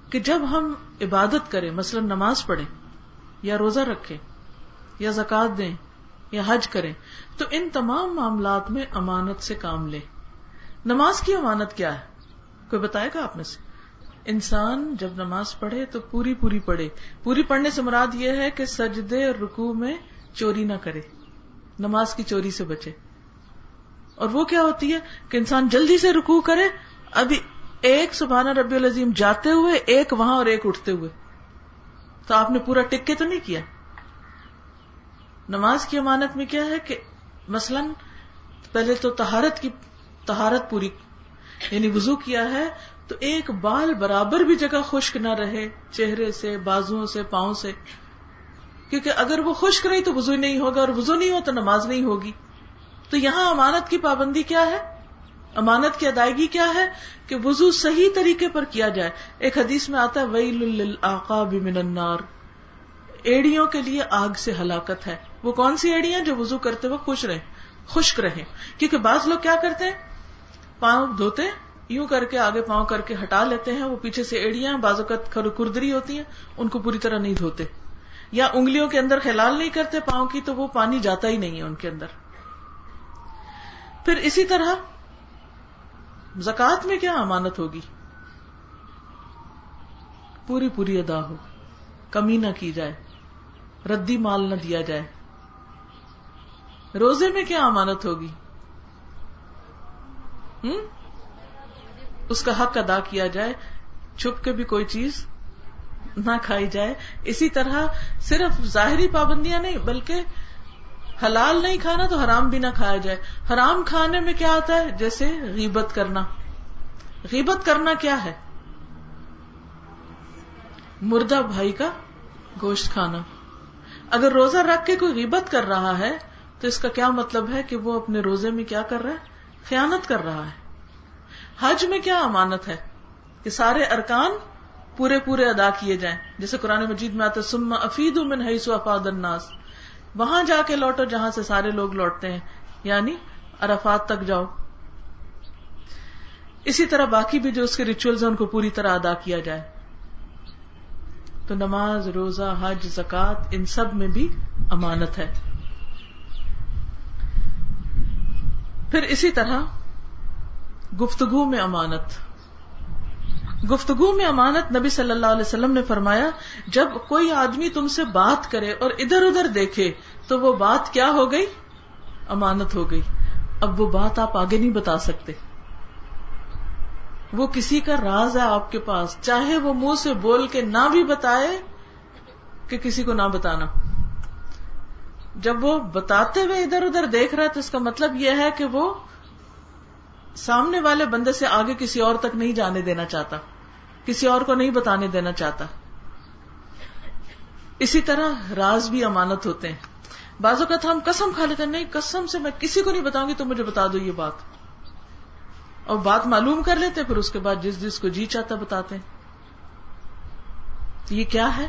کہ جب ہم عبادت کریں، مثلا نماز پڑھیں، یا روزہ رکھیں، یا زکات دیں، یا حج کریں، تو ان تمام معاملات میں امانت سے کام لیں۔ نماز کی امانت کیا ہے؟ کوئی بتائے گا آپ میں سے؟ انسان جب نماز پڑھے تو پوری پوری پڑھے۔ پوری پڑھنے سے مراد یہ ہے کہ سجدے اور رکوع میں چوری نہ کرے، نماز کی چوری سے بچے۔ اور وہ کیا ہوتی ہے کہ انسان جلدی سے رکوع کرے، ابھی ایک سبحانہ ربی العظیم جاتے ہوئے، ایک وہاں اور ایک اٹھتے ہوئے۔ تو آپ نے پورا ٹکے تو نہیں کیا؟ نماز کی امانت میں کیا ہے کہ مثلا پہلے تو تہارت کی تہارت پوری یعنی وضو کیا ہے تو ایک بال برابر بھی جگہ خشک نہ رہے، چہرے سے بازو سے، پاؤں سے۔ کیونکہ اگر وہ خشک رہی تو وضو نہیں ہوگا اور وضو نہیں ہو تو نماز نہیں ہوگی۔ تو یہاں امانت کی پابندی کیا ہے؟ امانت کی ادائیگی کیا ہے کہ وضو صحیح طریقے پر کیا جائے؟ ایک حدیث میں آتا ہے، ویل من النار۔ ایڑیوں کے لیے آگ سے ہلاکت ہے۔ وہ کون سی ایڑیاں جو وضو کرتے وقت خوش رہے خشک رہے کیونکہ بعض لوگ کیا کرتے ہیں؟ پاؤں دھوتے یوں کر کے آگے پاؤں کر کے ہٹا لیتے ہیں۔ وہ پیچھے سے ایڑیاں، بعض اوقات کردری ہوتی ہیں، ان کو پوری طرح نہیں دھوتے۔ یا انگلیوں کے اندر خلال نہیں کرتے پاؤں کی تو وہ پانی جاتا ہی نہیں ہے ان کے اندر۔ پھر اسی طرح زکات میں کیا امانت ہوگی؟ پوری پوری ادا ہو، کمی نہ کی جائے، ردی مال نہ دیا جائے۔ روزے میں کیا امانت ہوگی؟ ہم؟ اس کا حق ادا کیا جائے، چھپ کے بھی کوئی چیز نہ کھائی جائے۔ اسی طرح صرف ظاہری پابندیاں نہیں، بلکہ حلال نہیں کھانا تو حرام بھی نہ کھایا جائے۔ حرام کھانے میں کیا آتا ہے؟ جیسے غیبت کرنا۔ غیبت کرنا کیا ہے؟ مردہ بھائی کا گوشت کھانا۔ اگر روزہ رکھ کے کوئی غیبت کر رہا ہے، تو اس کا کیا مطلب ہے کہ وہ اپنے روزے میں کیا کر رہا ہے؟ خیانت کر رہا ہے۔ حج میں کیا امانت ہے؟ کہ سارے ارکان پورے پورے ادا کیے جائیں۔ جیسے قرآن مجید میں آتا سما افید من حیث افاد الناس۔ وہاں جا کے لوٹو جہاں سے سارے لوگ لوٹتے ہیں یعنی ارفات تک جاؤ۔ اسی طرح باقی بھی جو اس کے ریچولز ہیں، ان کو پوری طرح ادا کیا جائے۔ تو نماز، روزہ، حج زکات ان سب میں بھی امانت ہے۔ پھر اسی طرح گفتگو میں امانت۔ گفتگو میں امانت نبی صلی اللہ علیہ وسلم نے فرمایا، جب کوئی آدمی تم سے بات کرے اور ادھر ادھر دیکھے، تو وہ بات کیا ہو گئی؟ امانت ہو گئی۔ اب وہ بات آپ آگے نہیں بتا سکتے۔ وہ کسی کا راز ہے آپ کے پاس، چاہے وہ منہ سے بول کے نہ بھی بتائے کہ کسی کو نہ بتانا۔ جب وہ بتاتے ہوئے ادھر ادھر دیکھ رہا ہے، تو اس کا مطلب یہ ہے کہ وہ سامنے والے بندے سے آگے کسی اور تک نہیں جانے دینا چاہتا۔ کسی اور کو نہیں بتانے دینا چاہتا۔ اسی طرح راز بھی امانت ہوتے ہیں۔ بازو کا تھا ہم کسم کھا لیتے نہیں کسم سے میں کسی کو نہیں بتاؤں گی تو مجھے بتا دو یہ بات۔ اور بات معلوم کر لیتے پھر اس کے بعد جس جس کو جی چاہتا بتاتے یہ کیا ہے؟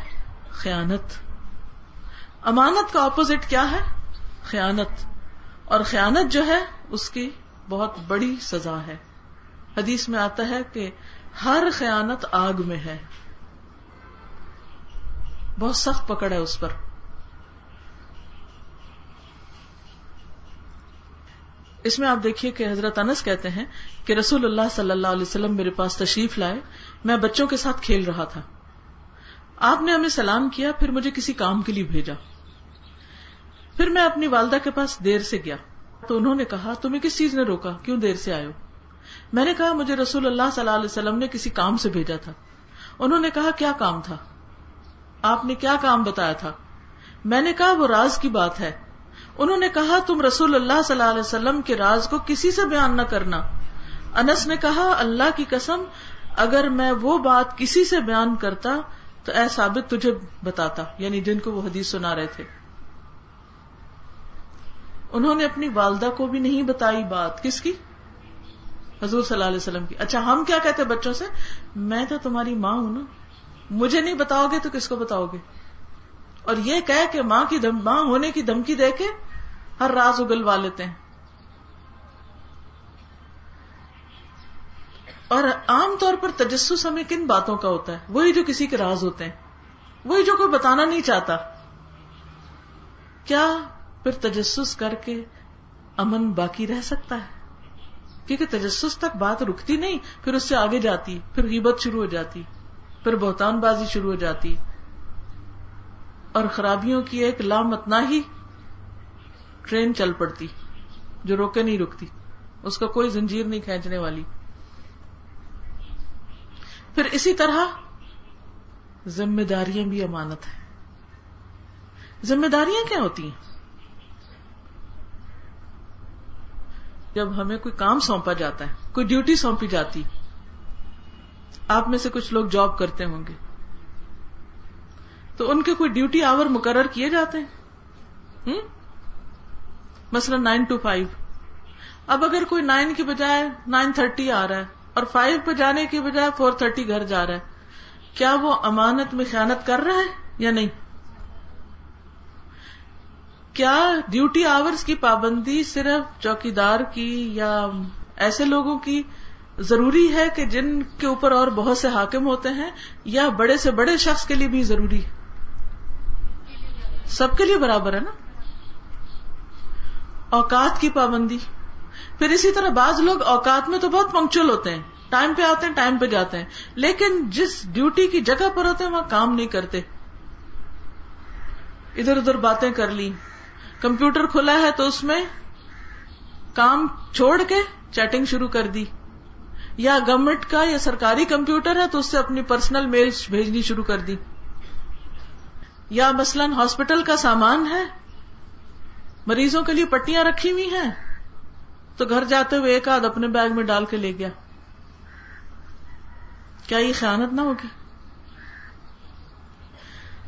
خیانت۔ امانت کا اپوزٹ کیا ہے؟ خیانت۔ اور خیانت جو ہے، اس کی بہت بڑی سزا ہے۔ حدیث میں آتا ہے کہ ہر خیانت آگ میں ہے۔ بہت سخت پکڑ ہے اس پر۔ اس میں آپ دیکھیے کہ حضرت انس کہتے ہیں کہ رسول اللہ صلی اللہ علیہ وسلم میرے پاس تشریف لائے، میں بچوں کے ساتھ کھیل رہا تھا۔ آپ نے ہمیں سلام کیا، پھر مجھے کسی کام کے لیے بھیجا۔ پھر میں اپنی والدہ کے پاس دیر سے گیا۔ تو انہوں نے کہا، تمہیں کس چیز نے روکا؟ کیوں دیر سے آئے ہو؟ میں نے کہا مجھے رسول اللہ صلی اللہ علیہ وسلم نے کسی کام سے بھیجا تھا۔ انہوں نے کہا کیا کام تھا؟ آپ نے کیا کام بتایا تھا؟ میں نے کہا وہ راز کی بات ہے۔ انہوں نے کہا تم رسول اللہ صلی اللہ علیہ وسلم کے راز کو کسی سے بیان نہ کرنا۔ انس نے کہا اللہ کی قسم، اگر میں وہ بات کسی سے بیان کرتا تو اے ثابت تجھے بتاتا یعنی جن کو وہ حدیث سنا رہے تھے۔ انہوں نے اپنی والدہ کو بھی نہیں بتائی بات۔ کس کی؟ حضور صلی اللہ علیہ وسلم کی۔ اچھا ہم کیا کہتے بچوں سے؟ میں تو تمہاری ماں ہوں نا۔ مجھے نہیں بتاؤ گے تو کس کو بتاؤ گے؟ اور یہ کہ کہ ماں کی دم ماں ہونے کی دھمکی دے کے ہر راز اگلوا لیتے ہیں اور عام طور پر تجسس ہمیں کن باتوں کا ہوتا ہے؟ وہی جو کسی کے راز ہوتے ہیں۔ وہی جو کوئی بتانا نہیں چاہتا۔ کیا پھر تجسس کر کے امن باقی رہ سکتا ہے؟ کیونکہ تجسس تک بات رکتی نہیں، پھر اس سے آگے جاتی، پھر غیبت شروع ہو جاتی، پھر بہتان بازی شروع ہو جاتی۔ اور خرابیوں کی ایک لامتنا ہی ٹرین چل پڑتی، جو روکے نہیں رکتی۔ اس کا کوئی زنجیر نہیں کھینچنے والی۔ پھر اسی طرح ذمہ داریاں بھی امانت ہے ذمہ داریاں کیا ہوتی ہیں؟ جب ہمیں کوئی کام سونپا جاتا ہے، کوئی ڈیوٹی سونپی جاتی، آپ میں سے کچھ لوگ جاب کرتے ہوں گے۔ تو ان کے کوئی ڈیوٹی آور مقرر کیے جاتے ہیں؟ مثلا نائن ٹو فائیو۔ اب اگر کوئی نائن کی بجائے نائن تھرٹی آ رہا ہے اور فائیو پہ جانے کی بجائے فور تھرٹی گھر جا رہا ہے، کیا وہ امانت میں خیانت کر رہا ہے یا نہیں؟ کیا ڈیوٹی آورز کی پابندی صرف چوکیدار کی یا ایسے لوگوں کی ضروری ہے کہ جن کے اوپر اور بہت سے حاکم ہوتے ہیں یا بڑے سے بڑے شخص کے لیے بھی ضروری ہے؟ سب کے لیے برابر ہے نا؟ اوقات کی پابندی۔ پھر اسی طرح بعض لوگ اوقات میں تو بہت پنکچل ہوتے ہیں۔ ٹائم پہ آتے ہیں، ٹائم پہ جاتے ہیں۔ لیکن جس ڈیوٹی کی جگہ پر ہوتے ہیں، وہاں کام نہیں کرتے۔ ادھر ادھر باتیں کر لی کمپیوٹر کھلا ہے تو اس میں کام چھوڑ کے چیٹنگ شروع کر دی۔ یا گورنمنٹ کا یا سرکاری کمپیوٹر ہے تو اس سے اپنی پرسنل میل بھیجنی شروع کر دی۔ یا مثلاً ہاسپٹل کا سامان ہے۔ مریضوں کے لیے پٹیاں رکھی ہوئی ہیں۔ تو گھر جاتے ہوئے ایک آدھ اپنے بیگ میں ڈال کے لے گیا۔ کیا یہ خیانت نہ ہوگی؟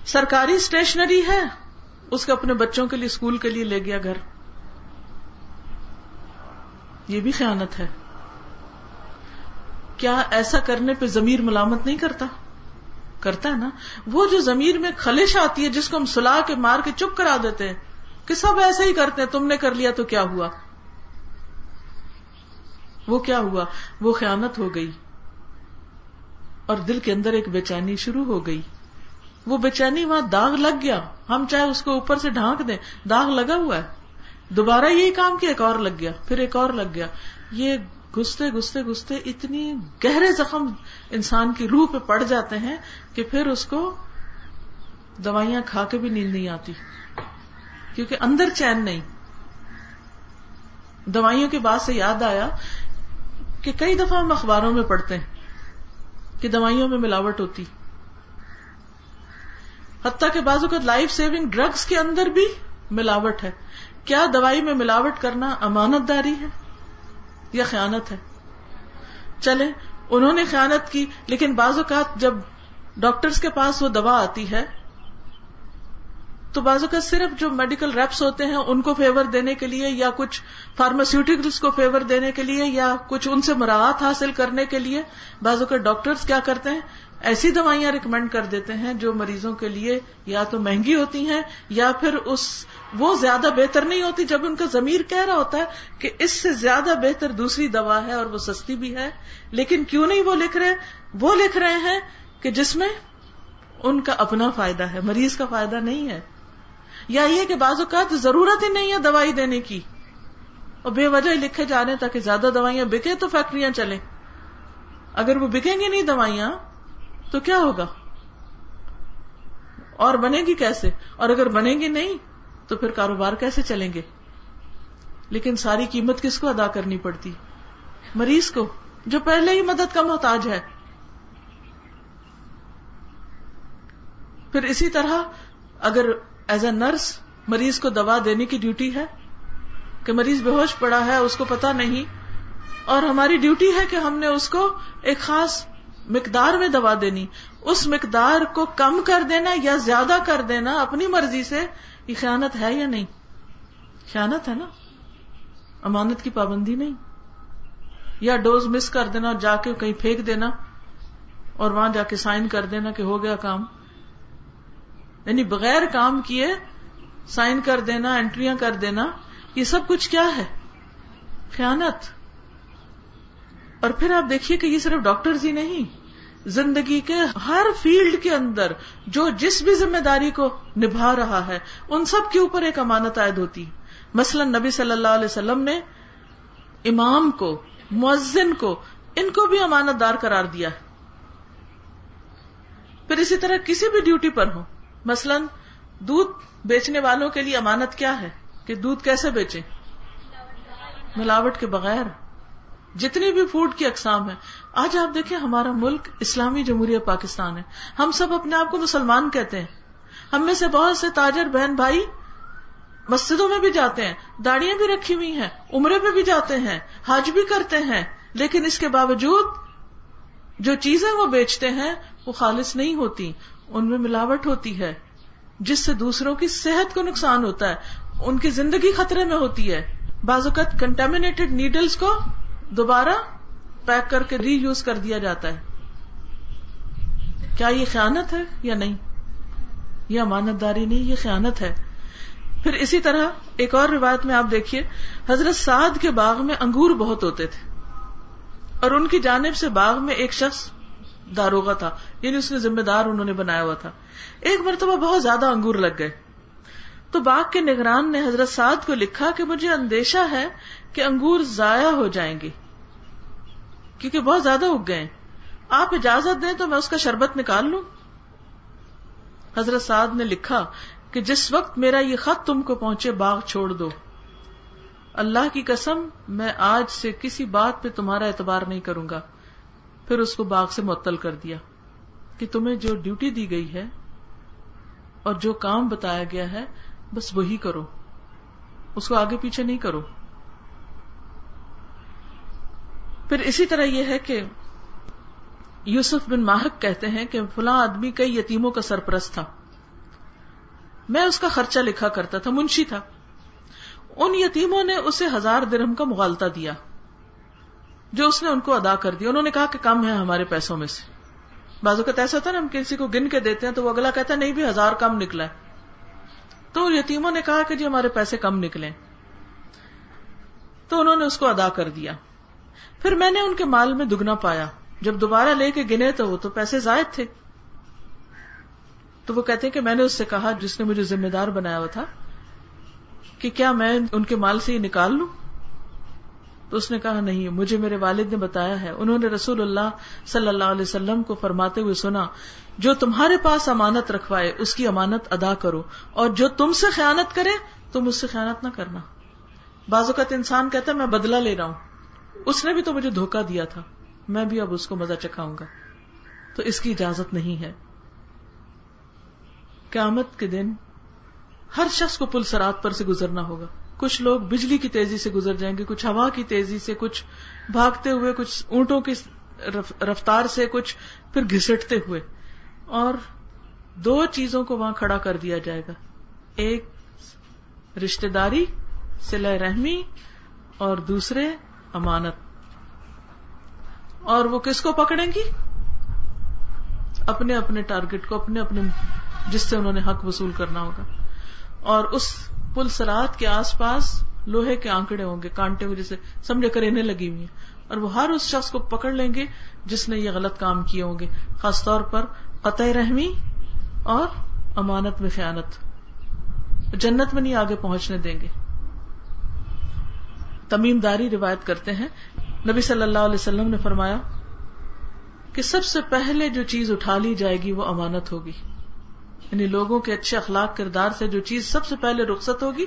سرکاری اسٹیشنری ہے۔ اس کے اپنے بچوں کے لیے، اسکول کے لیے لے گیا گھر۔ یہ بھی خیانت ہے۔ کیا ایسا کرنے پہ ضمیر ملامت نہیں کرتا؟ کرتا ہے نا؟ وہ جو ضمیر میں خلش آتی ہے، جس کو ہم سلا کے مار کے چپ کرا دیتے ہیں، کہ سب ایسے ہی کرتے ہیں، تم نے کر لیا تو کیا ہوا؟ وہ کیا ہوا؟ وہ خیانت ہو گئی۔ اور دل کے اندر ایک بے چینی شروع ہو گئی۔ وہ بے چینی وہاں داغ لگ گیا۔ ہم چاہے اس کو اوپر سے ڈھانک دیں۔ داغ لگا ہوا ہے۔ دوبارہ یہی کام کیا، ایک اور لگ گیا۔ پھر ایک اور لگ گیا۔ یہ گھستے گھستے گھستے اتنی گہرے زخم انسان کی روح پہ پڑ جاتے ہیں کہ پھر اس کو دوائیاں کھا کے بھی نیند نہیں آتی۔ کیونکہ اندر چین نہیں۔ دوائیوں کی بات سے یاد آیا کہ کئی دفعہ ہم اخباروں میں پڑھتے ہیں کہ دوائیوں میں ملاوٹ ہوتی۔ حتیٰ کہ بازو کا لائف سیونگ ڈرگس کے اندر بھی ملاوٹ ہے۔ کیا دوائی میں ملاوٹ کرنا امانت داری ہے یا خیانت ہے؟ چلے انہوں نے خیانت کی، لیکن بعض اوقات جب ڈاکٹرز کے پاس وہ دوا آتی ہے، تو بعض اوقات صرف جو میڈیکل ریپس ہوتے ہیں، ان کو فیور دینے کے لیے یا کچھ فارماسیوٹیکلس کو فیور دینے کے لیے یا کچھ ان سے مراحت حاصل کرنے کے لیے، بعض اوقات ڈاکٹرز کیا کرتے ہیں؟ ایسی دوائیاں ریکمینڈ کر دیتے ہیں جو مریضوں کے لیے یا تو مہنگی ہوتی ہیں یا پھر اس وہ زیادہ بہتر نہیں ہوتی جب ان کا ضمیر کہہ رہا ہوتا ہے کہ اس سے زیادہ بہتر دوسری دوا ہے اور وہ سستی بھی ہے۔ لیکن کیوں نہیں وہ لکھ رہے؟ وہ لکھ رہے ہیں کہ جس میں ان کا اپنا فائدہ ہے، مریض کا فائدہ نہیں ہے۔ یا یہ کہ بعض اوقات ضرورت ہی نہیں ہے دوائی دینے کی۔ اور بے وجہ لکھے جا رہے تاکہ زیادہ دوائیاں بکے تو فیکٹریاں چلیں۔ اگر وہ بکیں گی نہیں دوائیاں تو کیا ہوگا؟ اور بنے گی کیسے؟ اور اگر بنے گی نہیں، تو پھر کاروبار کیسے چلیں گے؟ لیکن ساری قیمت کس کو ادا کرنی پڑتی؟ مریض کو، جو پہلے ہی مدد کا محتاج ہے۔ پھر اسی طرح اگر ایز اے نرس مریض کو دوا دینے کی ڈیوٹی ہے کہ مریض بے ہوش پڑا ہے، اس کو پتا نہیں، اور ہماری ڈیوٹی ہے کہ ہم نے اس کو ایک خاص مقدار میں دوا دینی، اس مقدار کو کم کر دینا یا زیادہ کر دینا اپنی مرضی سے، یہ خیانت ہے یا نہیں؟ خیانت ہے نا؟ امانت کی پابندی نہیں۔ یا ڈوز مس کر دینا اور جا کے کہیں پھینک دینا اور وہاں جا کے سائن کر دینا کہ ہو گیا کام۔ یعنی بغیر کام کیے سائن کر دینا، انٹریاں کر دینا، یہ سب کچھ کیا ہے؟ خیانت۔ اور پھر آپ دیکھیے کہ یہ صرف ڈاکٹرز ہی نہیں، زندگی کے ہر فیلڈ کے اندر جو جس بھی ذمہ داری کو نبھا رہا ہے، ان سب کے اوپر ایک امانت عائد ہوتی۔ مثلا نبی صلی اللہ علیہ وسلم نے امام کو، مؤذن کو، ان کو بھی امانت دار قرار دیا ہے۔ پھر اسی طرح کسی بھی ڈیوٹی پر ہو مثلا دودھ بیچنے والوں کے لیے امانت کیا ہے؟ کہ دودھ کیسے بیچے ملاوٹ کے بغیر۔ جتنی بھی فوڈ کی اقسام ہے آج آپ دیکھیں ہمارا ملک اسلامی جمہوریہ پاکستان ہے۔ ہم سب اپنے آپ کو مسلمان کہتے ہیں۔ ہم میں سے بہت سے تاجر بہن بھائی مسجدوں میں بھی جاتے ہیں، داڑیاں بھی رکھی ہوئی ہیں، عمرے پہ بھی جاتے ہیں، حج بھی کرتے ہیں، لیکن اس کے باوجود جو چیزیں وہ بیچتے ہیں، وہ خالص نہیں ہوتی۔ ان میں ملاوٹ ہوتی ہے، جس سے دوسروں کی صحت کو نقصان ہوتا ہے۔ ان کی زندگی خطرے میں ہوتی ہے۔ بعض اوقات کنٹامنیٹڈ نیڈلس کو دوبارہ پیک کر کے ری یوز کر دیا جاتا ہے۔ کیا یہ خیانت ہے یا نہیں؟ یہ امانت داری نہیں، یہ خیانت ہے۔ پھر اسی طرح ایک اور روایت میں آپ دیکھیے، حضرت سعد کے باغ میں انگور بہت ہوتے تھے۔ اور ان کی جانب سے باغ میں ایک شخص داروغ تھا یعنی اس نے ذمہ دار انہوں نے بنایا ہوا تھا۔ ایک مرتبہ بہت زیادہ انگور لگ گئے۔ تو باغ کے نگران نے حضرت سعد کو لکھا کہ مجھے اندیشہ ہے کہ انگور ضائع ہو جائیں گے۔ کیونکہ بہت زیادہ اگ گئے آپ اجازت دیں تو میں اس کا شربت نکال لوں۔ حضرت سعد نے لکھا کہ جس وقت میرا یہ خط تم کو پہنچے باغ چھوڑ دو۔ اللہ کی قسم، میں آج سے کسی بات پہ تمہارا اعتبار نہیں کروں گا۔ پھر اس کو باغ سے معطل کر دیا کہ تمہیں جو ڈیوٹی دی گئی ہے اور جو کام بتایا گیا ہے، بس وہی کرو۔ اس کو آگے پیچھے نہیں کرو۔ پھر اسی طرح یہ ہے کہ یوسف بن ماہک کہتے ہیں کہ فلاں آدمی کئی یتیموں کا سرپرست تھا۔ میں اس کا خرچہ لکھا کرتا تھا، منشی تھا۔ ان یتیموں نے اسے ہزار درہم کا مغالتا دیا، جو اس نے ان کو ادا کر دیا۔ انہوں نے کہا کہ کم ہے ہمارے پیسوں میں سے۔ بازو کا ایسا تھا نا، ہم کسی کو گن کے دیتے ہیں تو وہ اگلا کہتا ہے، نہیں بھی ہزار کم نکلا ہے۔ تو یتیموں نے کہا کہ جی ہمارے پیسے کم نکلے۔ تو انہوں نے اس کو ادا کر دیا۔ پھر میں نے ان کے مال میں دگنا پایا۔ جب دوبارہ لے کے گنے تو وہ تو پیسے زائد تھے۔ تو وہ کہتے کہ میں نے اس سے کہا جس نے مجھے ذمہ دار بنایا ہوا تھا کہ کیا میں ان کے مال سے یہ نکال لوں؟ تو اس نے کہا نہیں، مجھے میرے والد نے بتایا ہے۔ انہوں نے رسول اللہ صلی اللہ علیہ وسلم کو فرماتے ہوئے سنا، جو تمہارے پاس امانت رکھوائے، اس کی امانت ادا کرو۔ اور جو تم سے خیانت کرے، تم اس سے خیانت نہ کرنا۔ بعض اوقات انسان کہتا ہے، میں بدلا لے رہا ہوں۔ اس نے بھی تو مجھے دھوکا دیا تھا، میں بھی اب اس کو مزہ چکھاؤں گا۔ تو اس کی اجازت نہیں ہے۔ قیامت کے دن ہر شخص کو پل سرات پر سے گزرنا ہوگا۔ کچھ لوگ بجلی کی تیزی سے گزر جائیں گے، کچھ ہوا کی تیزی سے، کچھ بھاگتے ہوئے، کچھ اونٹوں کی رفتار سے، کچھ پھر گھسٹتے ہوئے۔ اور دو چیزوں کو وہاں کھڑا کر دیا جائے گا۔ ایک رشتے داری سلح رحمی، اور دوسرے امانت۔ اور وہ کس کو پکڑیں گی؟ اپنے اپنے ٹارگٹ کو، اپنے اپنے جس سے انہوں نے حق وصول کرنا ہوگا۔ اور اس پل سرات کے آس پاس لوہے کے آنکڑے ہوں گے، کانٹے ہوئے، جیسے سمجھے کرینے لگی ہوئی ہیں۔ اور وہ ہر اس شخص کو پکڑ لیں گے جس نے یہ غلط کام کیے ہوں گے، خاص طور پر قطع رحمی اور امانت میں خیانت۔ جنت میں نہیں، آگے پہنچنے دیں گے۔ تمیم داری روایت کرتے ہیں۔ نبی صلی اللہ علیہ وسلم نے فرمایا کہ سب سے پہلے جو چیز اٹھا لی جائے گی وہ امانت ہوگی۔ یعنی لوگوں کے اچھے اخلاق کردار سے جو چیز سب سے پہلے رخصت ہوگی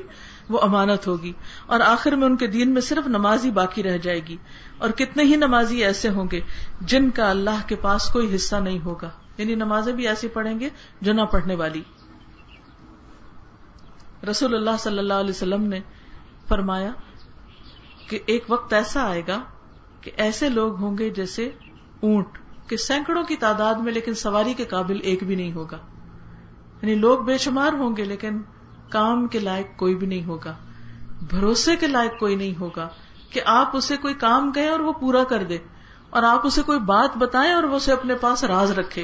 وہ امانت ہوگی۔ اور آخر میں ان کے دین میں صرف نمازی باقی رہ جائے گی۔ اور کتنے ہی نمازی ایسے ہوں گے جن کا اللہ کے پاس کوئی حصہ نہیں ہوگا۔ یعنی نمازیں بھی ایسی پڑھیں گے جو نہ پڑھنے والی۔ رسول اللہ صلی اللہ علیہ وسلم نے فرمایا کہ ایک وقت ایسا آئے گا کہ ایسے لوگ ہوں گے جیسے اونٹ کہ سینکڑوں کی تعداد میں لیکن سواری کے قابل ایک بھی نہیں ہوگا۔ یعنی لوگ بے شمار ہوں گے لیکن کام کے لائق کوئی بھی نہیں ہوگا۔ بھروسے کے لائق کوئی نہیں ہوگا کہ آپ اسے کوئی کام کہیں اور وہ پورا کر دے اور آپ اسے کوئی بات بتائیں اور وہ اسے اپنے پاس راز رکھے۔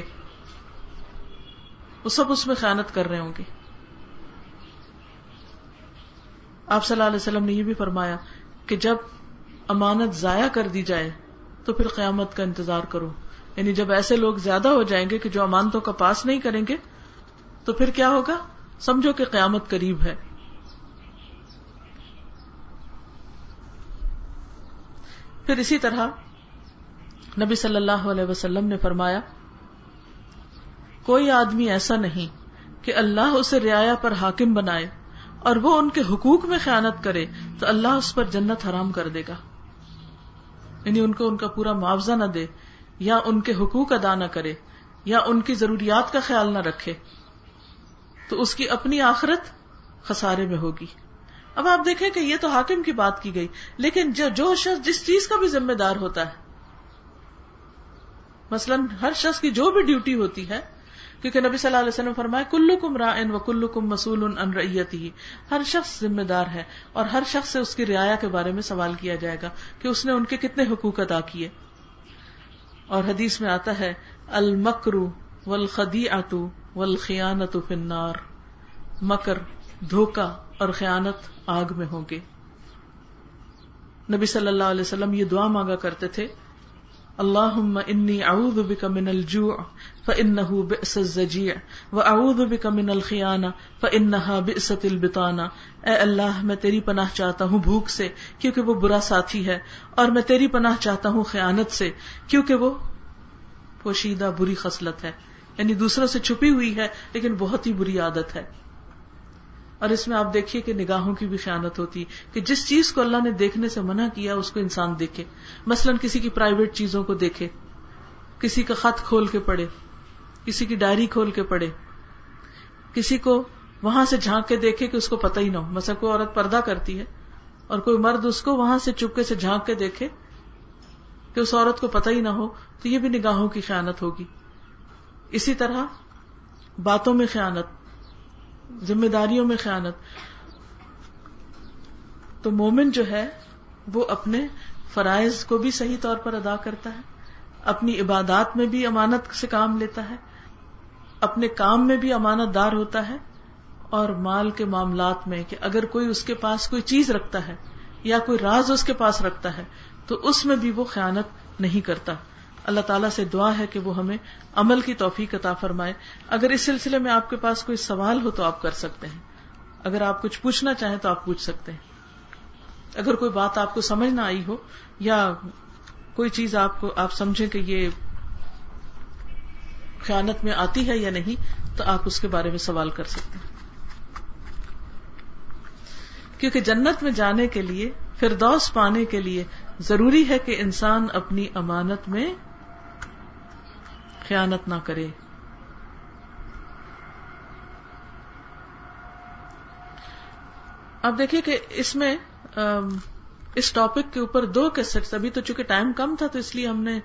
وہ سب اس میں خیانت کر رہے ہوں گے۔ آپ صلی اللہ علیہ وسلم نے یہ بھی فرمایا کہ جب امانت ضائع کر دی جائے تو پھر قیامت کا انتظار کرو۔ یعنی جب ایسے لوگ زیادہ ہو جائیں گے کہ جو امانتوں کا پاس نہیں کریں گے، تو پھر کیا ہوگا؟ سمجھو کہ قیامت قریب ہے۔ پھر اسی طرح نبی صلی اللہ علیہ وسلم نے فرمایا، کوئی آدمی ایسا نہیں کہ اللہ اسے رعایا پر حاکم بنائے۔ اور وہ ان کے حقوق میں خیانت کرے تو اللہ اس پر جنت حرام کر دے گا۔ یعنی ان کو ان کا پورا معاوضہ نہ دے، یا ان کے حقوق ادا نہ کرے، یا ان کی ضروریات کا خیال نہ رکھے، تو اس کی اپنی آخرت خسارے میں ہوگی۔ اب آپ دیکھیں کہ یہ تو حاکم کی بات کی گئی، لیکن جو شخص جس چیز کا بھی ذمہ دار ہوتا ہے، مثلاً ہر شخص کی جو بھی ڈیوٹی ہوتی ہے کیونکہ نبی صلی اللہ علیہ وسلم فرمائے کلو کم را ان و کلو کم مسول ان ریتی ہر شخص ذمہ دار ہے اور ہر شخص سے اس کی رعایا کے بارے میں سوال کیا جائے گا کہ اس نے ان کے کتنے حقوق ادا کیے۔ اور حدیث میں آتا ہے المکرو ولخدی آتو ولخیانت فنار مکر دھوکا اور خیانت آگ میں ہوں گے۔ نبی صلی اللہ علیہ وسلم یہ دعا مانگا کرتے تھے۔ اللہ انی اعوذ بک من الجوع فانه بئس الزجیع واعوذ بک من الخیانہ فانها بئست البطانہ۔ اے اللہ، میں تیری پناہ چاہتا ہوں بھوک سے کیونکہ وہ برا ساتھی ہے، اور میں تیری پناہ چاہتا ہوں خیانت سے کیونکہ وہ پوشیدہ بری خصلت ہے۔ یعنی دوسروں سے چھپی ہوئی ہے، لیکن بہت ہی بری عادت ہے۔ اور اس میں آپ دیکھیے کہ نگاہوں کی بھی خیانت ہوتی، کہ جس چیز کو اللہ نے دیکھنے سے منع کیا، اس کو انسان دیکھے۔ مثلاً کسی کی پرائیویٹ چیزوں کو دیکھے، کسی کا خط کھول کے پڑھے، کسی کی ڈائری کھول کے پڑھے، کسی کو وہاں سے جھانک کے دیکھے کہ اس کو پتہ ہی نہ ہو۔ مثلا کوئی عورت پردہ کرتی ہے اور کوئی مرد اس کو وہاں سے چپکے سے جھانک کے دیکھے کہ اس عورت کو پتہ ہی نہ ہو، تو یہ بھی نگاہوں کی خیانت ہوگی۔ اسی طرح باتوں میں خیانت۔ ذمہ داریوں میں خیانت۔ تو مومن جو ہے، وہ اپنے فرائض کو بھی صحیح طور پر ادا کرتا ہے، اپنی عبادات میں بھی امانت سے کام لیتا ہے، اپنے کام میں بھی امانت دار ہوتا ہے، اور مال کے معاملات میں کہ اگر کوئی اس کے پاس کوئی چیز رکھتا ہے یا کوئی راز اس کے پاس رکھتا ہے، تو اس میں بھی وہ خیانت نہیں کرتا۔ اللہ تعالیٰ سے دعا ہے کہ وہ ہمیں عمل کی توفیق عطا فرمائے۔ اگر اس سلسلے میں آپ کے پاس کوئی سوال ہو تو آپ کر سکتے ہیں۔ اگر آپ کچھ پوچھنا چاہیں تو آپ پوچھ سکتے ہیں۔ اگر کوئی بات آپ کو سمجھ نہ آئی ہو یا کوئی چیز آپ کو آپ سمجھیں کہ یہ خیانت میں آتی ہے یا نہیں، تو آپ اس کے بارے میں سوال کر سکتے ہیں۔ کیونکہ جنت میں جانے کے لیے، فردوس پانے کے لیے ضروری ہے کہ انسان اپنی امانت میں خیانت نہ کرے۔ اب دیکھیے کہ اس میں اس ٹاپک کے اوپر دو کیسٹ ابھی تو چونکہ ٹائم کم تھا تو اس لیے ہم نے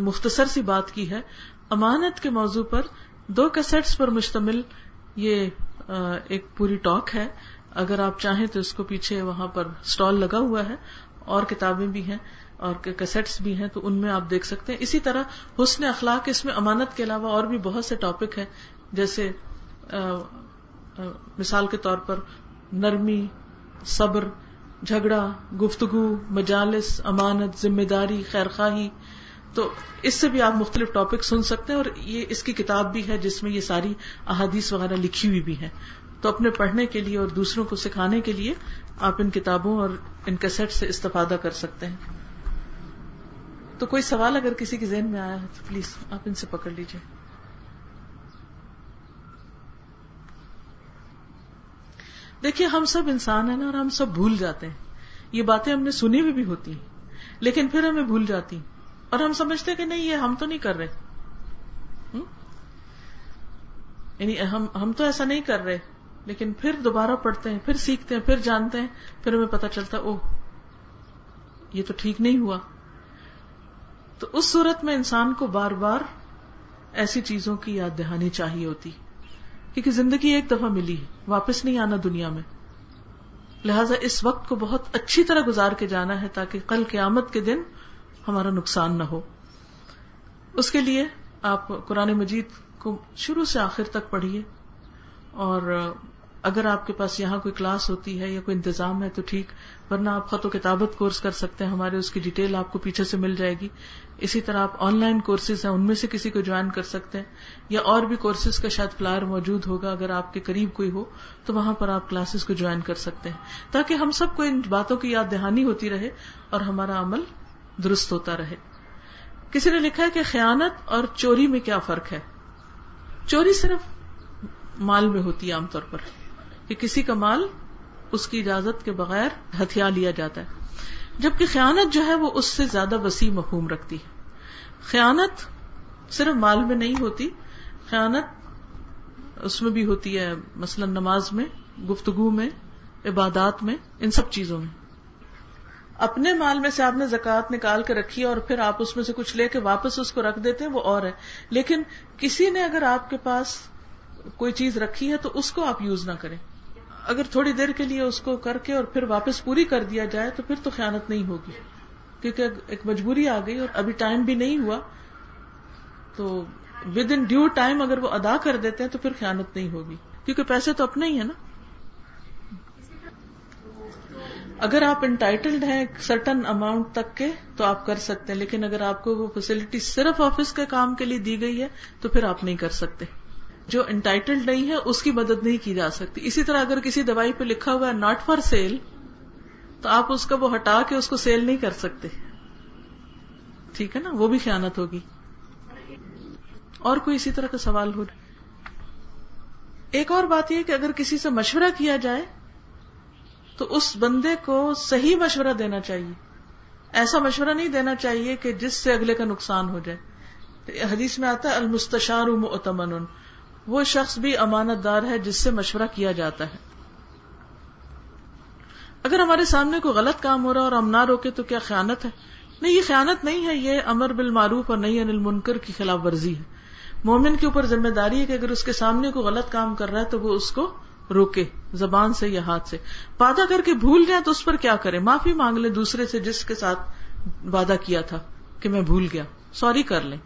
مختصر سی بات کی ہے۔ امانت کے موضوع پر دو کیسٹس پر مشتمل یہ ایک پوری ٹاک ہے۔ اگر آپ چاہیں تو اس کو پیچھے وہاں پر اسٹال لگا ہوا ہے اور کتابیں بھی ہیں۔ اور کیسٹس بھی ہیں تو ان میں آپ دیکھ سکتے ہیں۔ اسی طرح حسن اخلاق اس میں امانت کے علاوہ اور بھی بہت سے ٹاپک ہیں۔ جیسے مثال کے طور پر نرمی، صبر، جھگڑا، گفتگو، مجالس، امانت ذمہ داری خیر خواہی تو اس سے بھی آپ مختلف ٹاپک سن سکتے ہیں اور یہ اس کی کتاب بھی ہے جس میں یہ ساری احادیث وغیرہ لکھی ہوئی بھی ہے تو اپنے پڑھنے کے لیے اور دوسروں کو سکھانے کے لیے آپ ان کتابوں اور ان کیسٹ سے استفادہ کر سکتے ہیں۔ تو کوئی سوال اگر کسی کے ذہن میں آیا ہے تو پلیز آپ ان سے پکڑ لیجیے دیکھیے، ہم سب انسان ہیں نا اور ہم سب بھول جاتے ہیں۔ یہ باتیں ہم نے سنی ہوئی بھی ہوتی ہیں، لیکن پھر ہمیں بھول جاتی اور ہم سمجھتے کہ نہیں، یہ ہم تو نہیں کر رہے۔ یعنی ہم تو ایسا نہیں کر رہے، لیکن پھر دوبارہ پڑھتے ہیں، پھر سیکھتے ہیں، پھر جانتے ہیں، پھر ہمیں پتا چلتا اوہ، یہ تو ٹھیک نہیں ہوا۔ تو اس صورت میں انسان کو بار بار ایسی چیزوں کی یاد دہانی چاہیے ہوتی کیونکہ زندگی ایک دفعہ ملی ہے، واپس نہیں آنا دنیا میں۔ لہذا اس وقت کو بہت اچھی طرح گزار کے جانا ہے تاکہ کل قیامت کے دن ہمارا نقصان نہ ہو۔ اس کے لیے آپ قرآن مجید کو شروع سے آخر تک پڑھیے اور اگر آپ کے پاس یہاں کوئی کلاس ہوتی ہے یا کوئی انتظام ہے تو ٹھیک، ورنہ آپ خط و کتابت کورس کر سکتے ہیں، ہمارے اس کی ڈیٹیل آپ کو پیچھے سے مل جائے گی۔ اسی طرح آپ آن لائن کورسز ہیں، ان میں سے کسی کو جوائن کر سکتے ہیں، یا اور بھی کورسز کا شاید فلائر موجود ہوگا، اگر آپ کے قریب کوئی ہو، تو وہاں پر آپ کلاسز کو جوائن کر سکتے ہیں۔ تاکہ ہم سب کو ان باتوں کی یاد دہانی ہوتی رہے اور ہمارا عمل درست ہوتا رہے۔ کسی نے لکھا ہے کہ خیانت اور چوری میں کیا فرق ہے؟ چوری صرف مال میں ہوتی ہے عام طور پر۔ کہ کسی کا مال اس کی اجازت کے بغیر ہتھیار لیا جاتا ہے۔ جبکہ خیانت جو ہے وہ اس سے زیادہ وسیع مفہوم رکھتی ہے۔ خیانت صرف مال میں نہیں ہوتی، خیانت اس میں بھی ہوتی ہے، مثلا نماز میں، گفتگو میں، عبادات میں، ان سب چیزوں میں۔ اپنے مال میں سے آپ نے زکات نکال کے رکھی اور پھر آپ اس میں سے کچھ لے کے واپس اس کو رکھ دیتے ہیں وہ اور ہے۔ لیکن کسی نے اگر آپ کے پاس کوئی چیز رکھی ہے تو اس کو آپ یوز نہ کریں۔ اگر تھوڑی دیر کے لیے اس کو کر کے اور پھر واپس پوری کر دیا جائے تو پھر تو خیانت نہیں ہوگی۔ کیونکہ ایک مجبوری آ گئی اور ابھی ٹائم بھی نہیں ہوا۔ تو ود ان ڈیو ٹائم اگر وہ ادا کر دیتے ہیں تو پھر خیانت نہیں ہوگی۔ کیونکہ پیسے تو اپنے ہی ہے نا۔ اگر آپ انٹائٹلڈ ہیں سرٹن اماؤنٹ تک کے تو آپ کر سکتے ہیں، لیکن اگر آپ کو وہ فیسلٹی صرف آفس کے کام کے لیے دی گئی ہے تو پھر آپ نہیں کر سکتے۔ جو انٹائٹلڈ نہیں ہے، اس کی مدد نہیں کی جا سکتی۔ اسی طرح اگر کسی دوائی پہ لکھا ہوا ہے ناٹ فار سیل تو آپ اس کا وہ ہٹا کے اس کو سیل نہیں کر سکتے۔ ٹھیک ہے نا؟ وہ بھی خیانت ہوگی۔ اور کوئی اسی طرح کا سوال ہو ایک اور بات یہ کہ اگر کسی سے مشورہ کیا جائے، تو اس بندے کو صحیح مشورہ دینا چاہیے۔ ایسا مشورہ نہیں دینا چاہیے کہ جس سے اگلے کا نقصان ہو جائے۔ حدیث میں آتا ہے، المستشار مؤتمن وہ شخص بھی امانت دار ہے جس سے مشورہ کیا جاتا ہے۔ اگر ہمارے سامنے کوئی غلط کام ہو رہا اور ہم نہ روکے تو کیا خیانت ہے؟ نہیں، یہ خیانت نہیں ہے، یہ امر بالمعروف اور نہیں انل منکر کی خلاف ورزی ہے۔ مومن کے اوپر ذمہ داری ہے کہ اگر اس کے سامنے کوئی غلط کام کر رہا ہے تو وہ اس کو روکے، زبان سے یا ہاتھ سے۔ وعدہ کر کے بھول جائے تو اس پر کیا کرے معافی مانگ لے دوسرے سے جس کے ساتھ وعدہ کیا تھا کہ میں بھول گیا۔ سوری کر لیں۔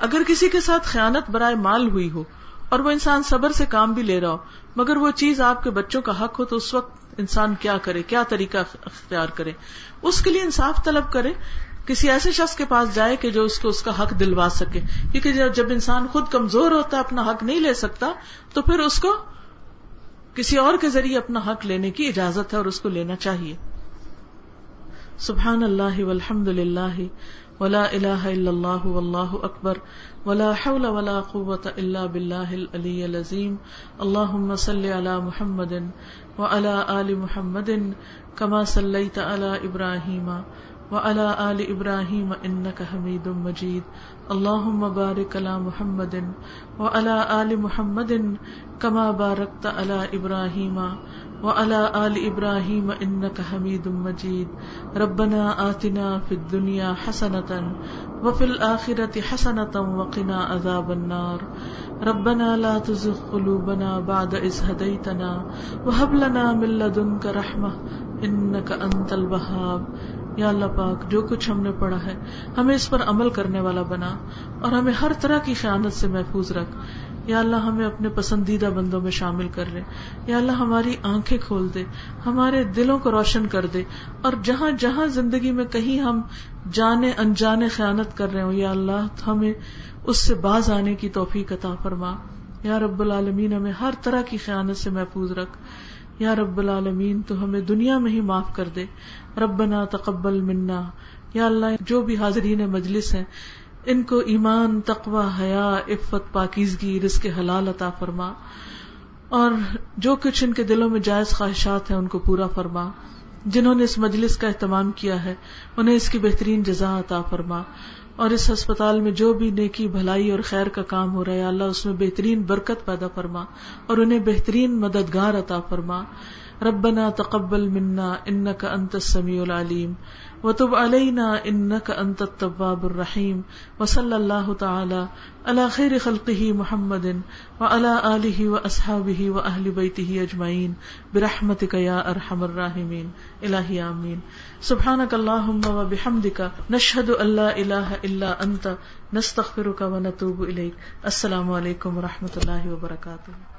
اگر کسی کے ساتھ خیانت برائے مال ہوئی ہو اور وہ انسان صبر سے کام بھی لے رہا ہو، مگر وہ چیز آپ کے بچوں کا حق ہو، تو اس وقت انسان کیا کرے؟ کیا طریقہ اختیار کرے؟ اس کے لیے انصاف طلب کرے۔ کسی ایسے شخص کے پاس جائے کہ جو اس کو اس کا حق دلوا سکے۔ کیونکہ جب انسان خود کمزور ہوتا ہے اپنا حق نہیں لے سکتا، تو پھر اس کو کسی اور کے ذریعے اپنا حق لینے کی اجازت ہے اور اس کو لینا چاہیے۔ سبحان اللہ والحمد للہ۔ ولا الہ الا اللہ واللہ اکبر ولا حول ولا قوة الا باللہ العلی العظیم اللہم صلی علی محمد وعلى آل محمد كما صلیت علی ابراہیم وعلى آل ابراہیم انك حمید مجید اللہم بارک علی محمد وعلى آل محمد كما بارکت علی ابراہیم وعلى وعلى آل ابراہیم انك حمید مجید ربنا آتنا فی الدنیا حسنتا وفي الآخرة حسنة وقنا عذاب النار. ربنا لا تزغ قلوبنا بعد إذ هديتنا وهب لنا من لدنك رحمة إنك أنت الوهاب. یا اللہ پاک، جو کچھ ہم نے پڑھا ہے، ہمیں اس پر عمل کرنے والا بنا اور ہمیں ہر طرح کی خیانت سے محفوظ رکھ۔ یا اللہ ہمیں اپنے پسندیدہ بندوں میں شامل کر لے۔ یا اللہ ہماری آنکھیں کھول دے، ہمارے دلوں کو روشن کر دے۔ اور جہاں جہاں زندگی میں کہیں ہم جانے انجانے خیانت کر رہے ہوں، یا اللہ ہمیں اس سے باز آنے کی توفیق عطا فرما۔ یا رب العالمین، ہمیں ہر طرح کی خیانت سے محفوظ رکھ۔ یا رب العالمین، تو ہمیں دنیا میں ہی معاف کر دے۔ ربنا تقبل منا۔ یا اللہ، جو بھی حاضرین مجلس ہیں ان کو ایمان تقوا حیا، عفت، پاکیزگی، رزق حلال عطا فرما۔ اور جو کچھ ان کے دلوں میں جائز خواہشات ہیں ان کو پورا فرما۔ جنہوں نے اس مجلس کا اہتمام کیا ہے، انہیں اس کی بہترین جزا عطا فرما۔ اور اس ہسپتال میں جو بھی نیکی، بھلائی اور خیر کا کام ہو رہا ہے، اللہ اس میں بہترین برکت پیدا فرما۔ اور انہیں بہترین مددگار عطا فرما۔ ربنا تقبل منا انك انت السميع العليم وتب علينا انك انت التواب الرحيم وصلى الله تعالى على خير خلقه محمد وعلى اله واصحابه واهل بيته اجمعين برحمتك يا ارحم الراحمين. الهي امين سبحانك اللهم وبحمدك نشهد ان لا اله الا انت نستغفرك ونتوب اليك السلام علیکم و رحمۃ اللہ وبرکاتہ